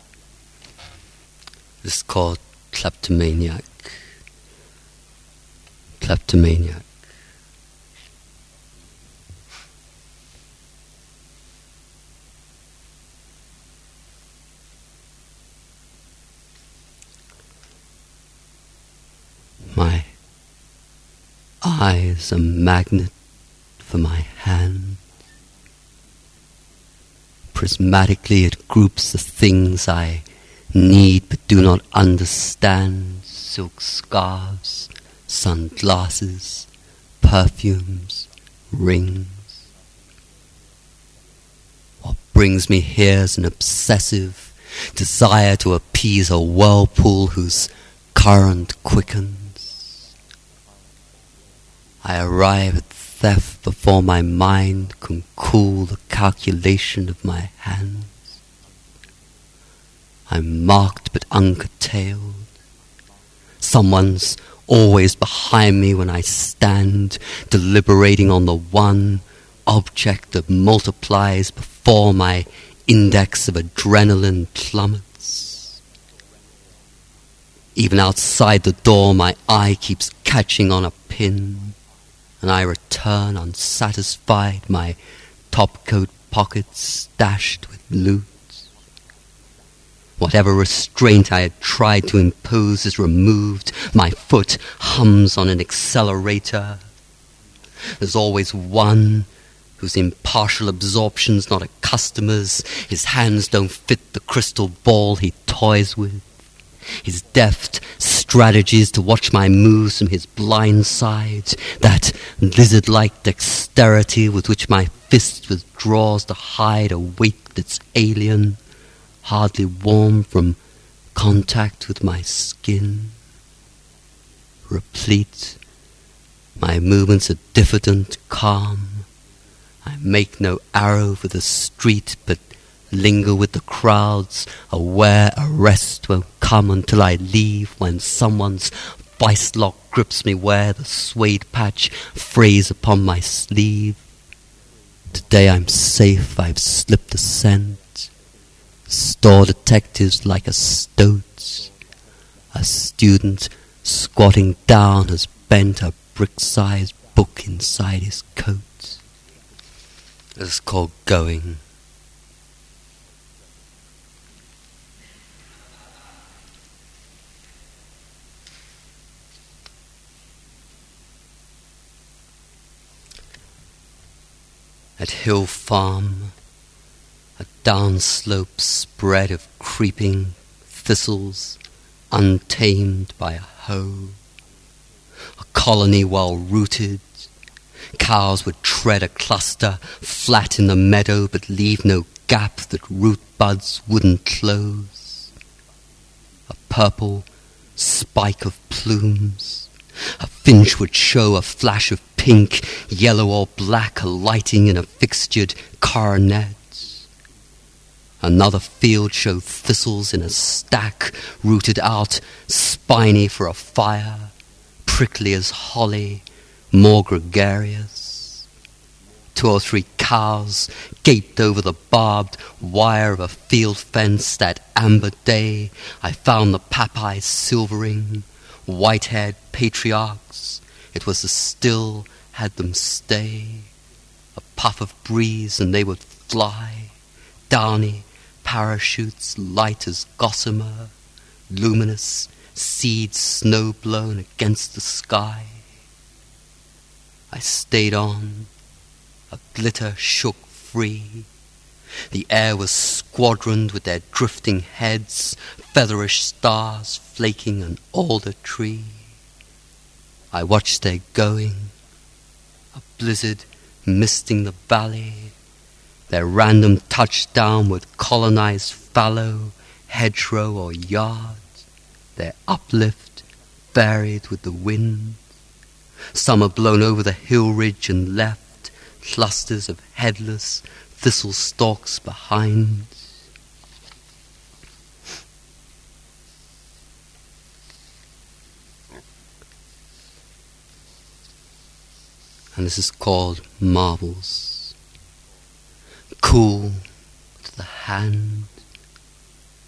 This is called kleptomaniac. Kleptomaniac. My eyes a magnet for my hand. Prismatically it groups the things I need but do not understand silk scarves, sunglasses, perfumes, rings. What brings me here is an obsessive desire to appease a whirlpool whose current quickens I arrive at theft before my mind can cool the calculation of my hands. I'm marked but uncurtailed. Someone's always behind me when I stand, deliberating on the one object that multiplies before my index of adrenaline plummets. Even outside the door, my eye keeps catching on a pin and I return unsatisfied, my topcoat pockets stashed with loot. Whatever restraint I had tried to impose is removed. My foot hums on an accelerator. There's always one whose impartial absorption's not a customer's. His hands don't fit the crystal ball he toys with. His deft strategies to watch my moves from his blind side, that lizard like dexterity with which my fist withdraws to hide a weight that's alien hardly warm from contact with my skin. Replete, my movements are diffident, calm. I make no arrow for the street, but linger with the crowds, aware arrest won't come until I leave when someone's vice lock grips me where the suede patch frays upon my sleeve. Today I'm safe, I've slipped a scent. Store detectives like a stoat. A student squatting down has bent a brick-sized book inside his coat. It's called going. At Hill Farm, a downslope spread of creeping thistles, untamed by a hoe. A colony well rooted. Cows would tread a cluster flat in the meadow, but leave no gap that root buds wouldn't close. A purple spike of plumes. A finch would show a flash of pink, yellow, or black alighting in a fixtured coronet. Another field showed thistles in a stack, rooted out, spiny for a fire, prickly as holly, more gregarious. Two or three cows gaped over the barbed wire of a field fence that amber day. I found the pappi silvering, white-haired patriarchs. It was the still had them stay. A puff of breeze and they would fly, downy, parachutes light as gossamer, luminous, seeds snow blown against the sky. I stayed on, a glitter shook free. The air was squadroned with their drifting heads, featherish stars flaking an alder tree. I watched their going, a blizzard misting the valley, their random touchdown would colonize fallow, hedgerow, or yard, their uplift varied with the wind. Some are blown over the hill ridge and left clusters of headless thistle stalks behind. And this is called marbles. Cool to the hand,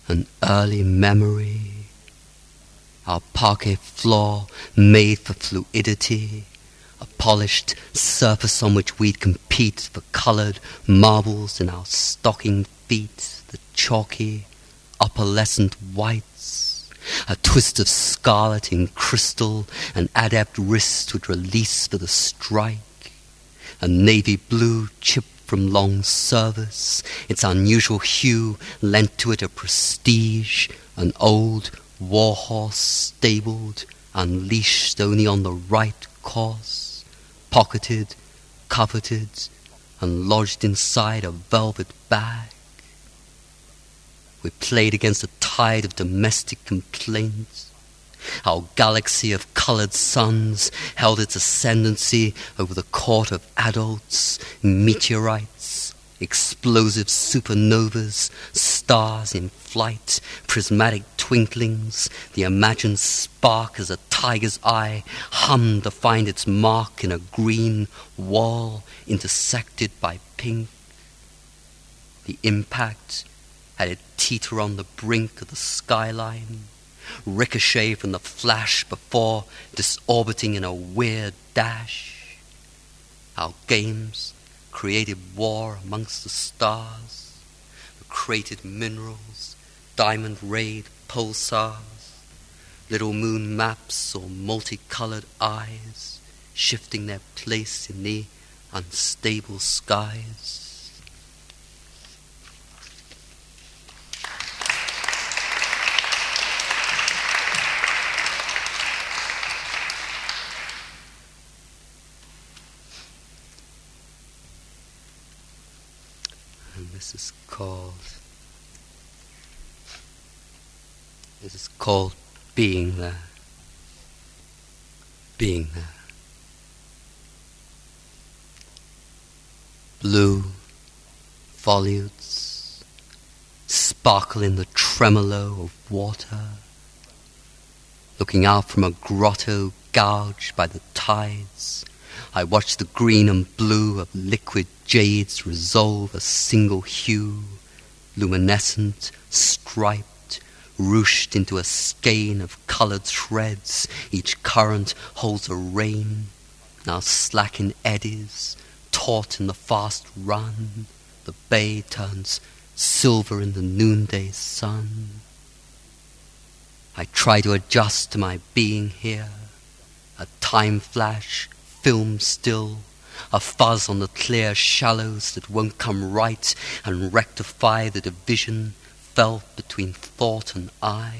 an early memory, our parquet floor made for fluidity, polished surface on which we'd compete for colored marbles in our stocking feet, the chalky, opalescent whites, a twist of scarlet in crystal, an adept wrist would release for the strike, a navy blue chip from long service. Its unusual hue lent to it a prestige, an old warhorse stabled, unleashed only on the right course, pocketed, coveted, and lodged inside a velvet bag. We played against a tide of domestic complaints our galaxy of colored suns held its ascendancy over the court of adults, meteorites, explosive supernovas, stars in flight, prismatic twinklings, the imagined spark as a tiger's eye hummed to find its mark in a green wall intersected by pink. The impact had it teeter on the brink of the skyline ricochet from the flash before disorbiting in a weird dash. Our games created war amongst the stars, created minerals, diamond rayed pulsars, little moon maps or multicolored eyes, shifting their place in the unstable skies. And called this is called being there. Being there. Blue volutes sparkle in the tremolo of water, looking out from a grotto gouged by the tides I watch the green and blue of liquid jades resolve a single hue, luminescent, striped, ruched into a skein of coloured threads. Each current holds a rain, now slack in eddies, taut in the fast run. The bay turns silver in the noonday sun. I try to adjust to my being here, a time flash film still, a fuzz on the clear shallows that won't come right and rectify the division felt between thought and I.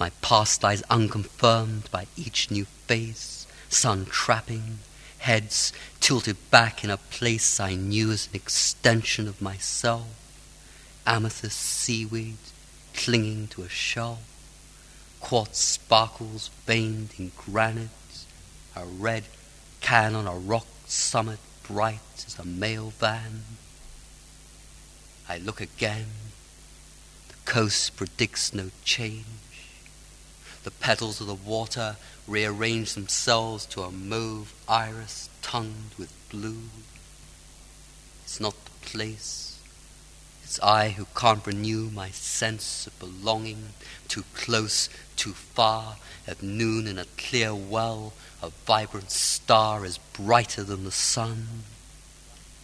My past lies unconfirmed by each new face, sun trapping, heads tilted back in a place I knew as an extension of myself, amethyst seaweed clinging to a shell, quartz sparkles veined in granite, a red can on a rock summit bright as a mail van. I look again. The coast predicts no change. The petals of the water rearrange themselves to a mauve iris tongued with blue. It's not the place. It's I who can't renew my sense of belonging, too close, too far, at noon in a clear well a vibrant star is brighter than the sun.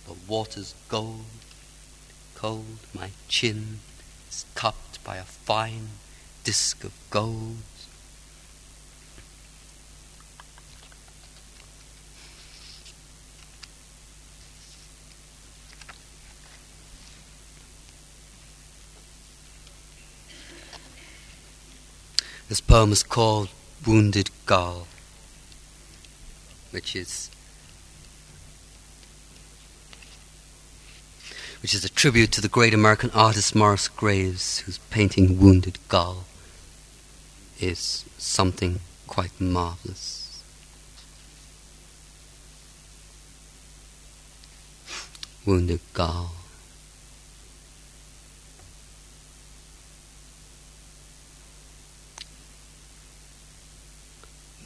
The water's gold, cold, my chin is cupped by a fine disk of gold. This poem is called Wounded Gull which is which is a tribute to the great American artist Morris Graves, whose painting Wounded Gull is something quite marvelous. Wounded Gull.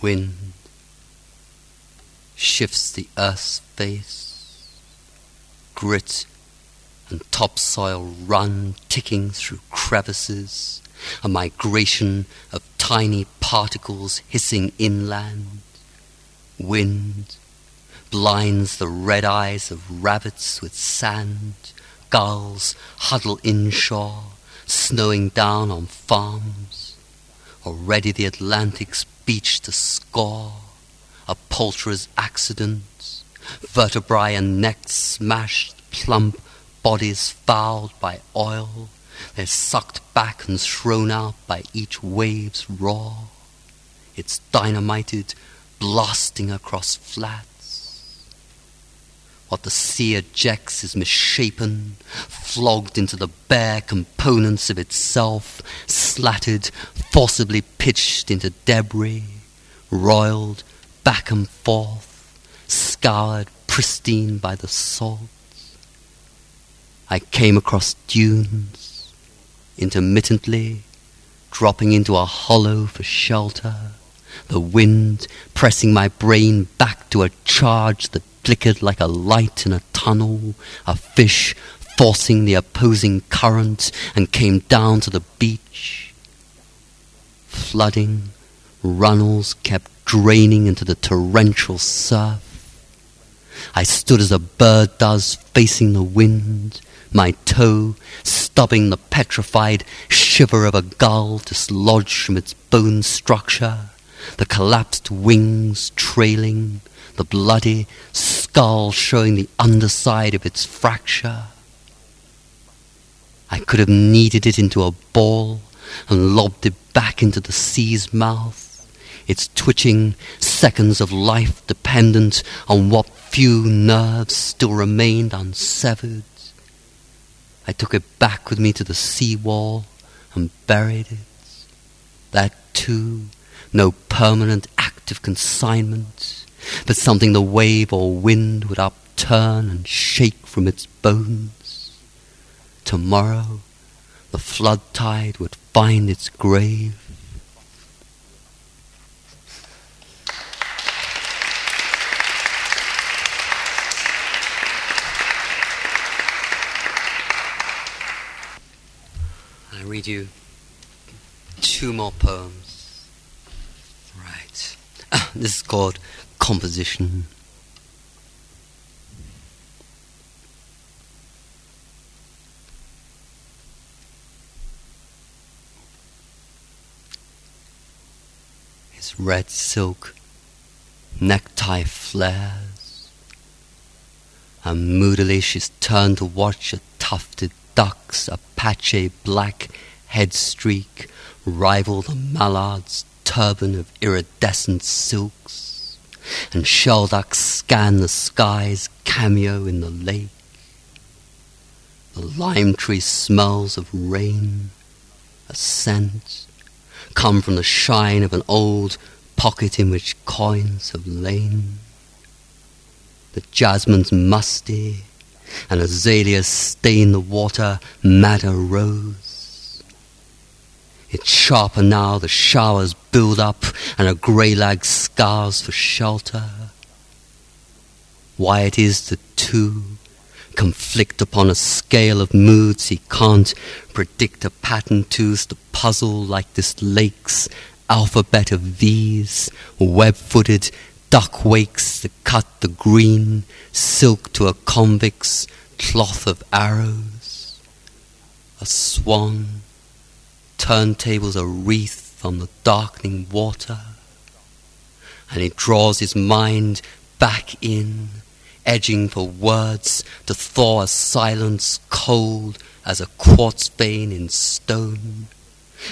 Wind shifts the earth's face. Grit and topsoil run ticking through crevices, a migration of tiny particles hissing inland. Wind blinds the red eyes of rabbits with sand, gulls huddle inshore, snowing down on farms. Already the Atlantic's beach to score a poulterer's accident, vertebrae and necks smashed, plump bodies fouled by oil, they're sucked back and thrown out by each wave's roar. It's dynamited, blasting across flats. What the sea ejects is misshapen, flogged into the bare components of itself, slatted, forcibly pitched into debris, roiled, back and forth, scoured pristine by the salts. I came across dunes, intermittently dropping into a hollow for shelter, the wind pressing my brain back to a charge that flickered like a light in a tunnel, a fish forcing the opposing current and came down to the beach. Flooding runnels kept draining into the torrential surf. I stood as a bird does, facing the wind, my toe stubbing the petrified shiver of a gull dislodged from its bone structure, the collapsed wings trailing, the bloody skull showing the underside of its fracture. I could have kneaded it into a ball and lobbed it back into the sea's mouth, its twitching seconds of life dependent on what few nerves still remained unsevered. I took it back with me to the sea wall and buried it. That too, no permanent act of consignment, but something the wave or wind would upturn and shake from its bones. Tomorrow, the flood tide would find its grave. I read you two more poems. Right. Ah, this is called Composition. His red silk necktie flares, and moodily she's turned to watch a tufted duck's Apache black head streak rival the mallard's turban of iridescent silks, and shelducks scan the sky's cameo in the lake. The lime tree smells of rain, a scent, come from the shine of an old pocket in which coins have lain. The jasmine's musty, and azaleas stain the water madder rose. It's sharper now, the showers build up, and a grey lag scars for shelter. Why it is the two conflict upon a scale of moods he can't predict a pattern to's the puzzle like this lake's alphabet of V's, web-footed duck wakes that cut the green silk to a convict's cloth of arrows, a swan turntables a wreath on the darkening water, and he draws his mind back in, edging for words to thaw a silence cold as a quartz vein in stone.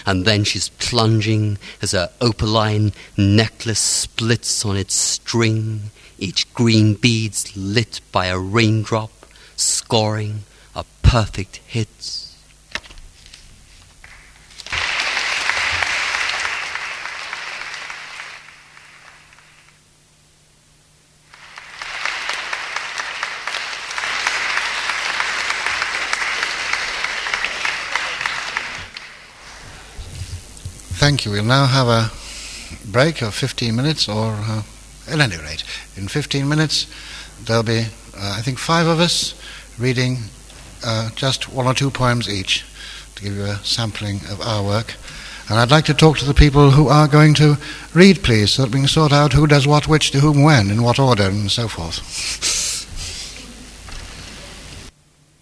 And then she's plunging as her opaline necklace splits on its string, each green bead's lit by a raindrop, scoring a perfect hit. Thank you. We'll now have a break of 15 minutes, or uh, at any rate, in 15 minutes, there'll be, uh, I think, five of us reading uh, just one or two poems each to give you a sampling of our work. And I'd like to talk to the people who are going to read, please, so that we can sort out who does what, which, to whom, when, in what order, and so forth.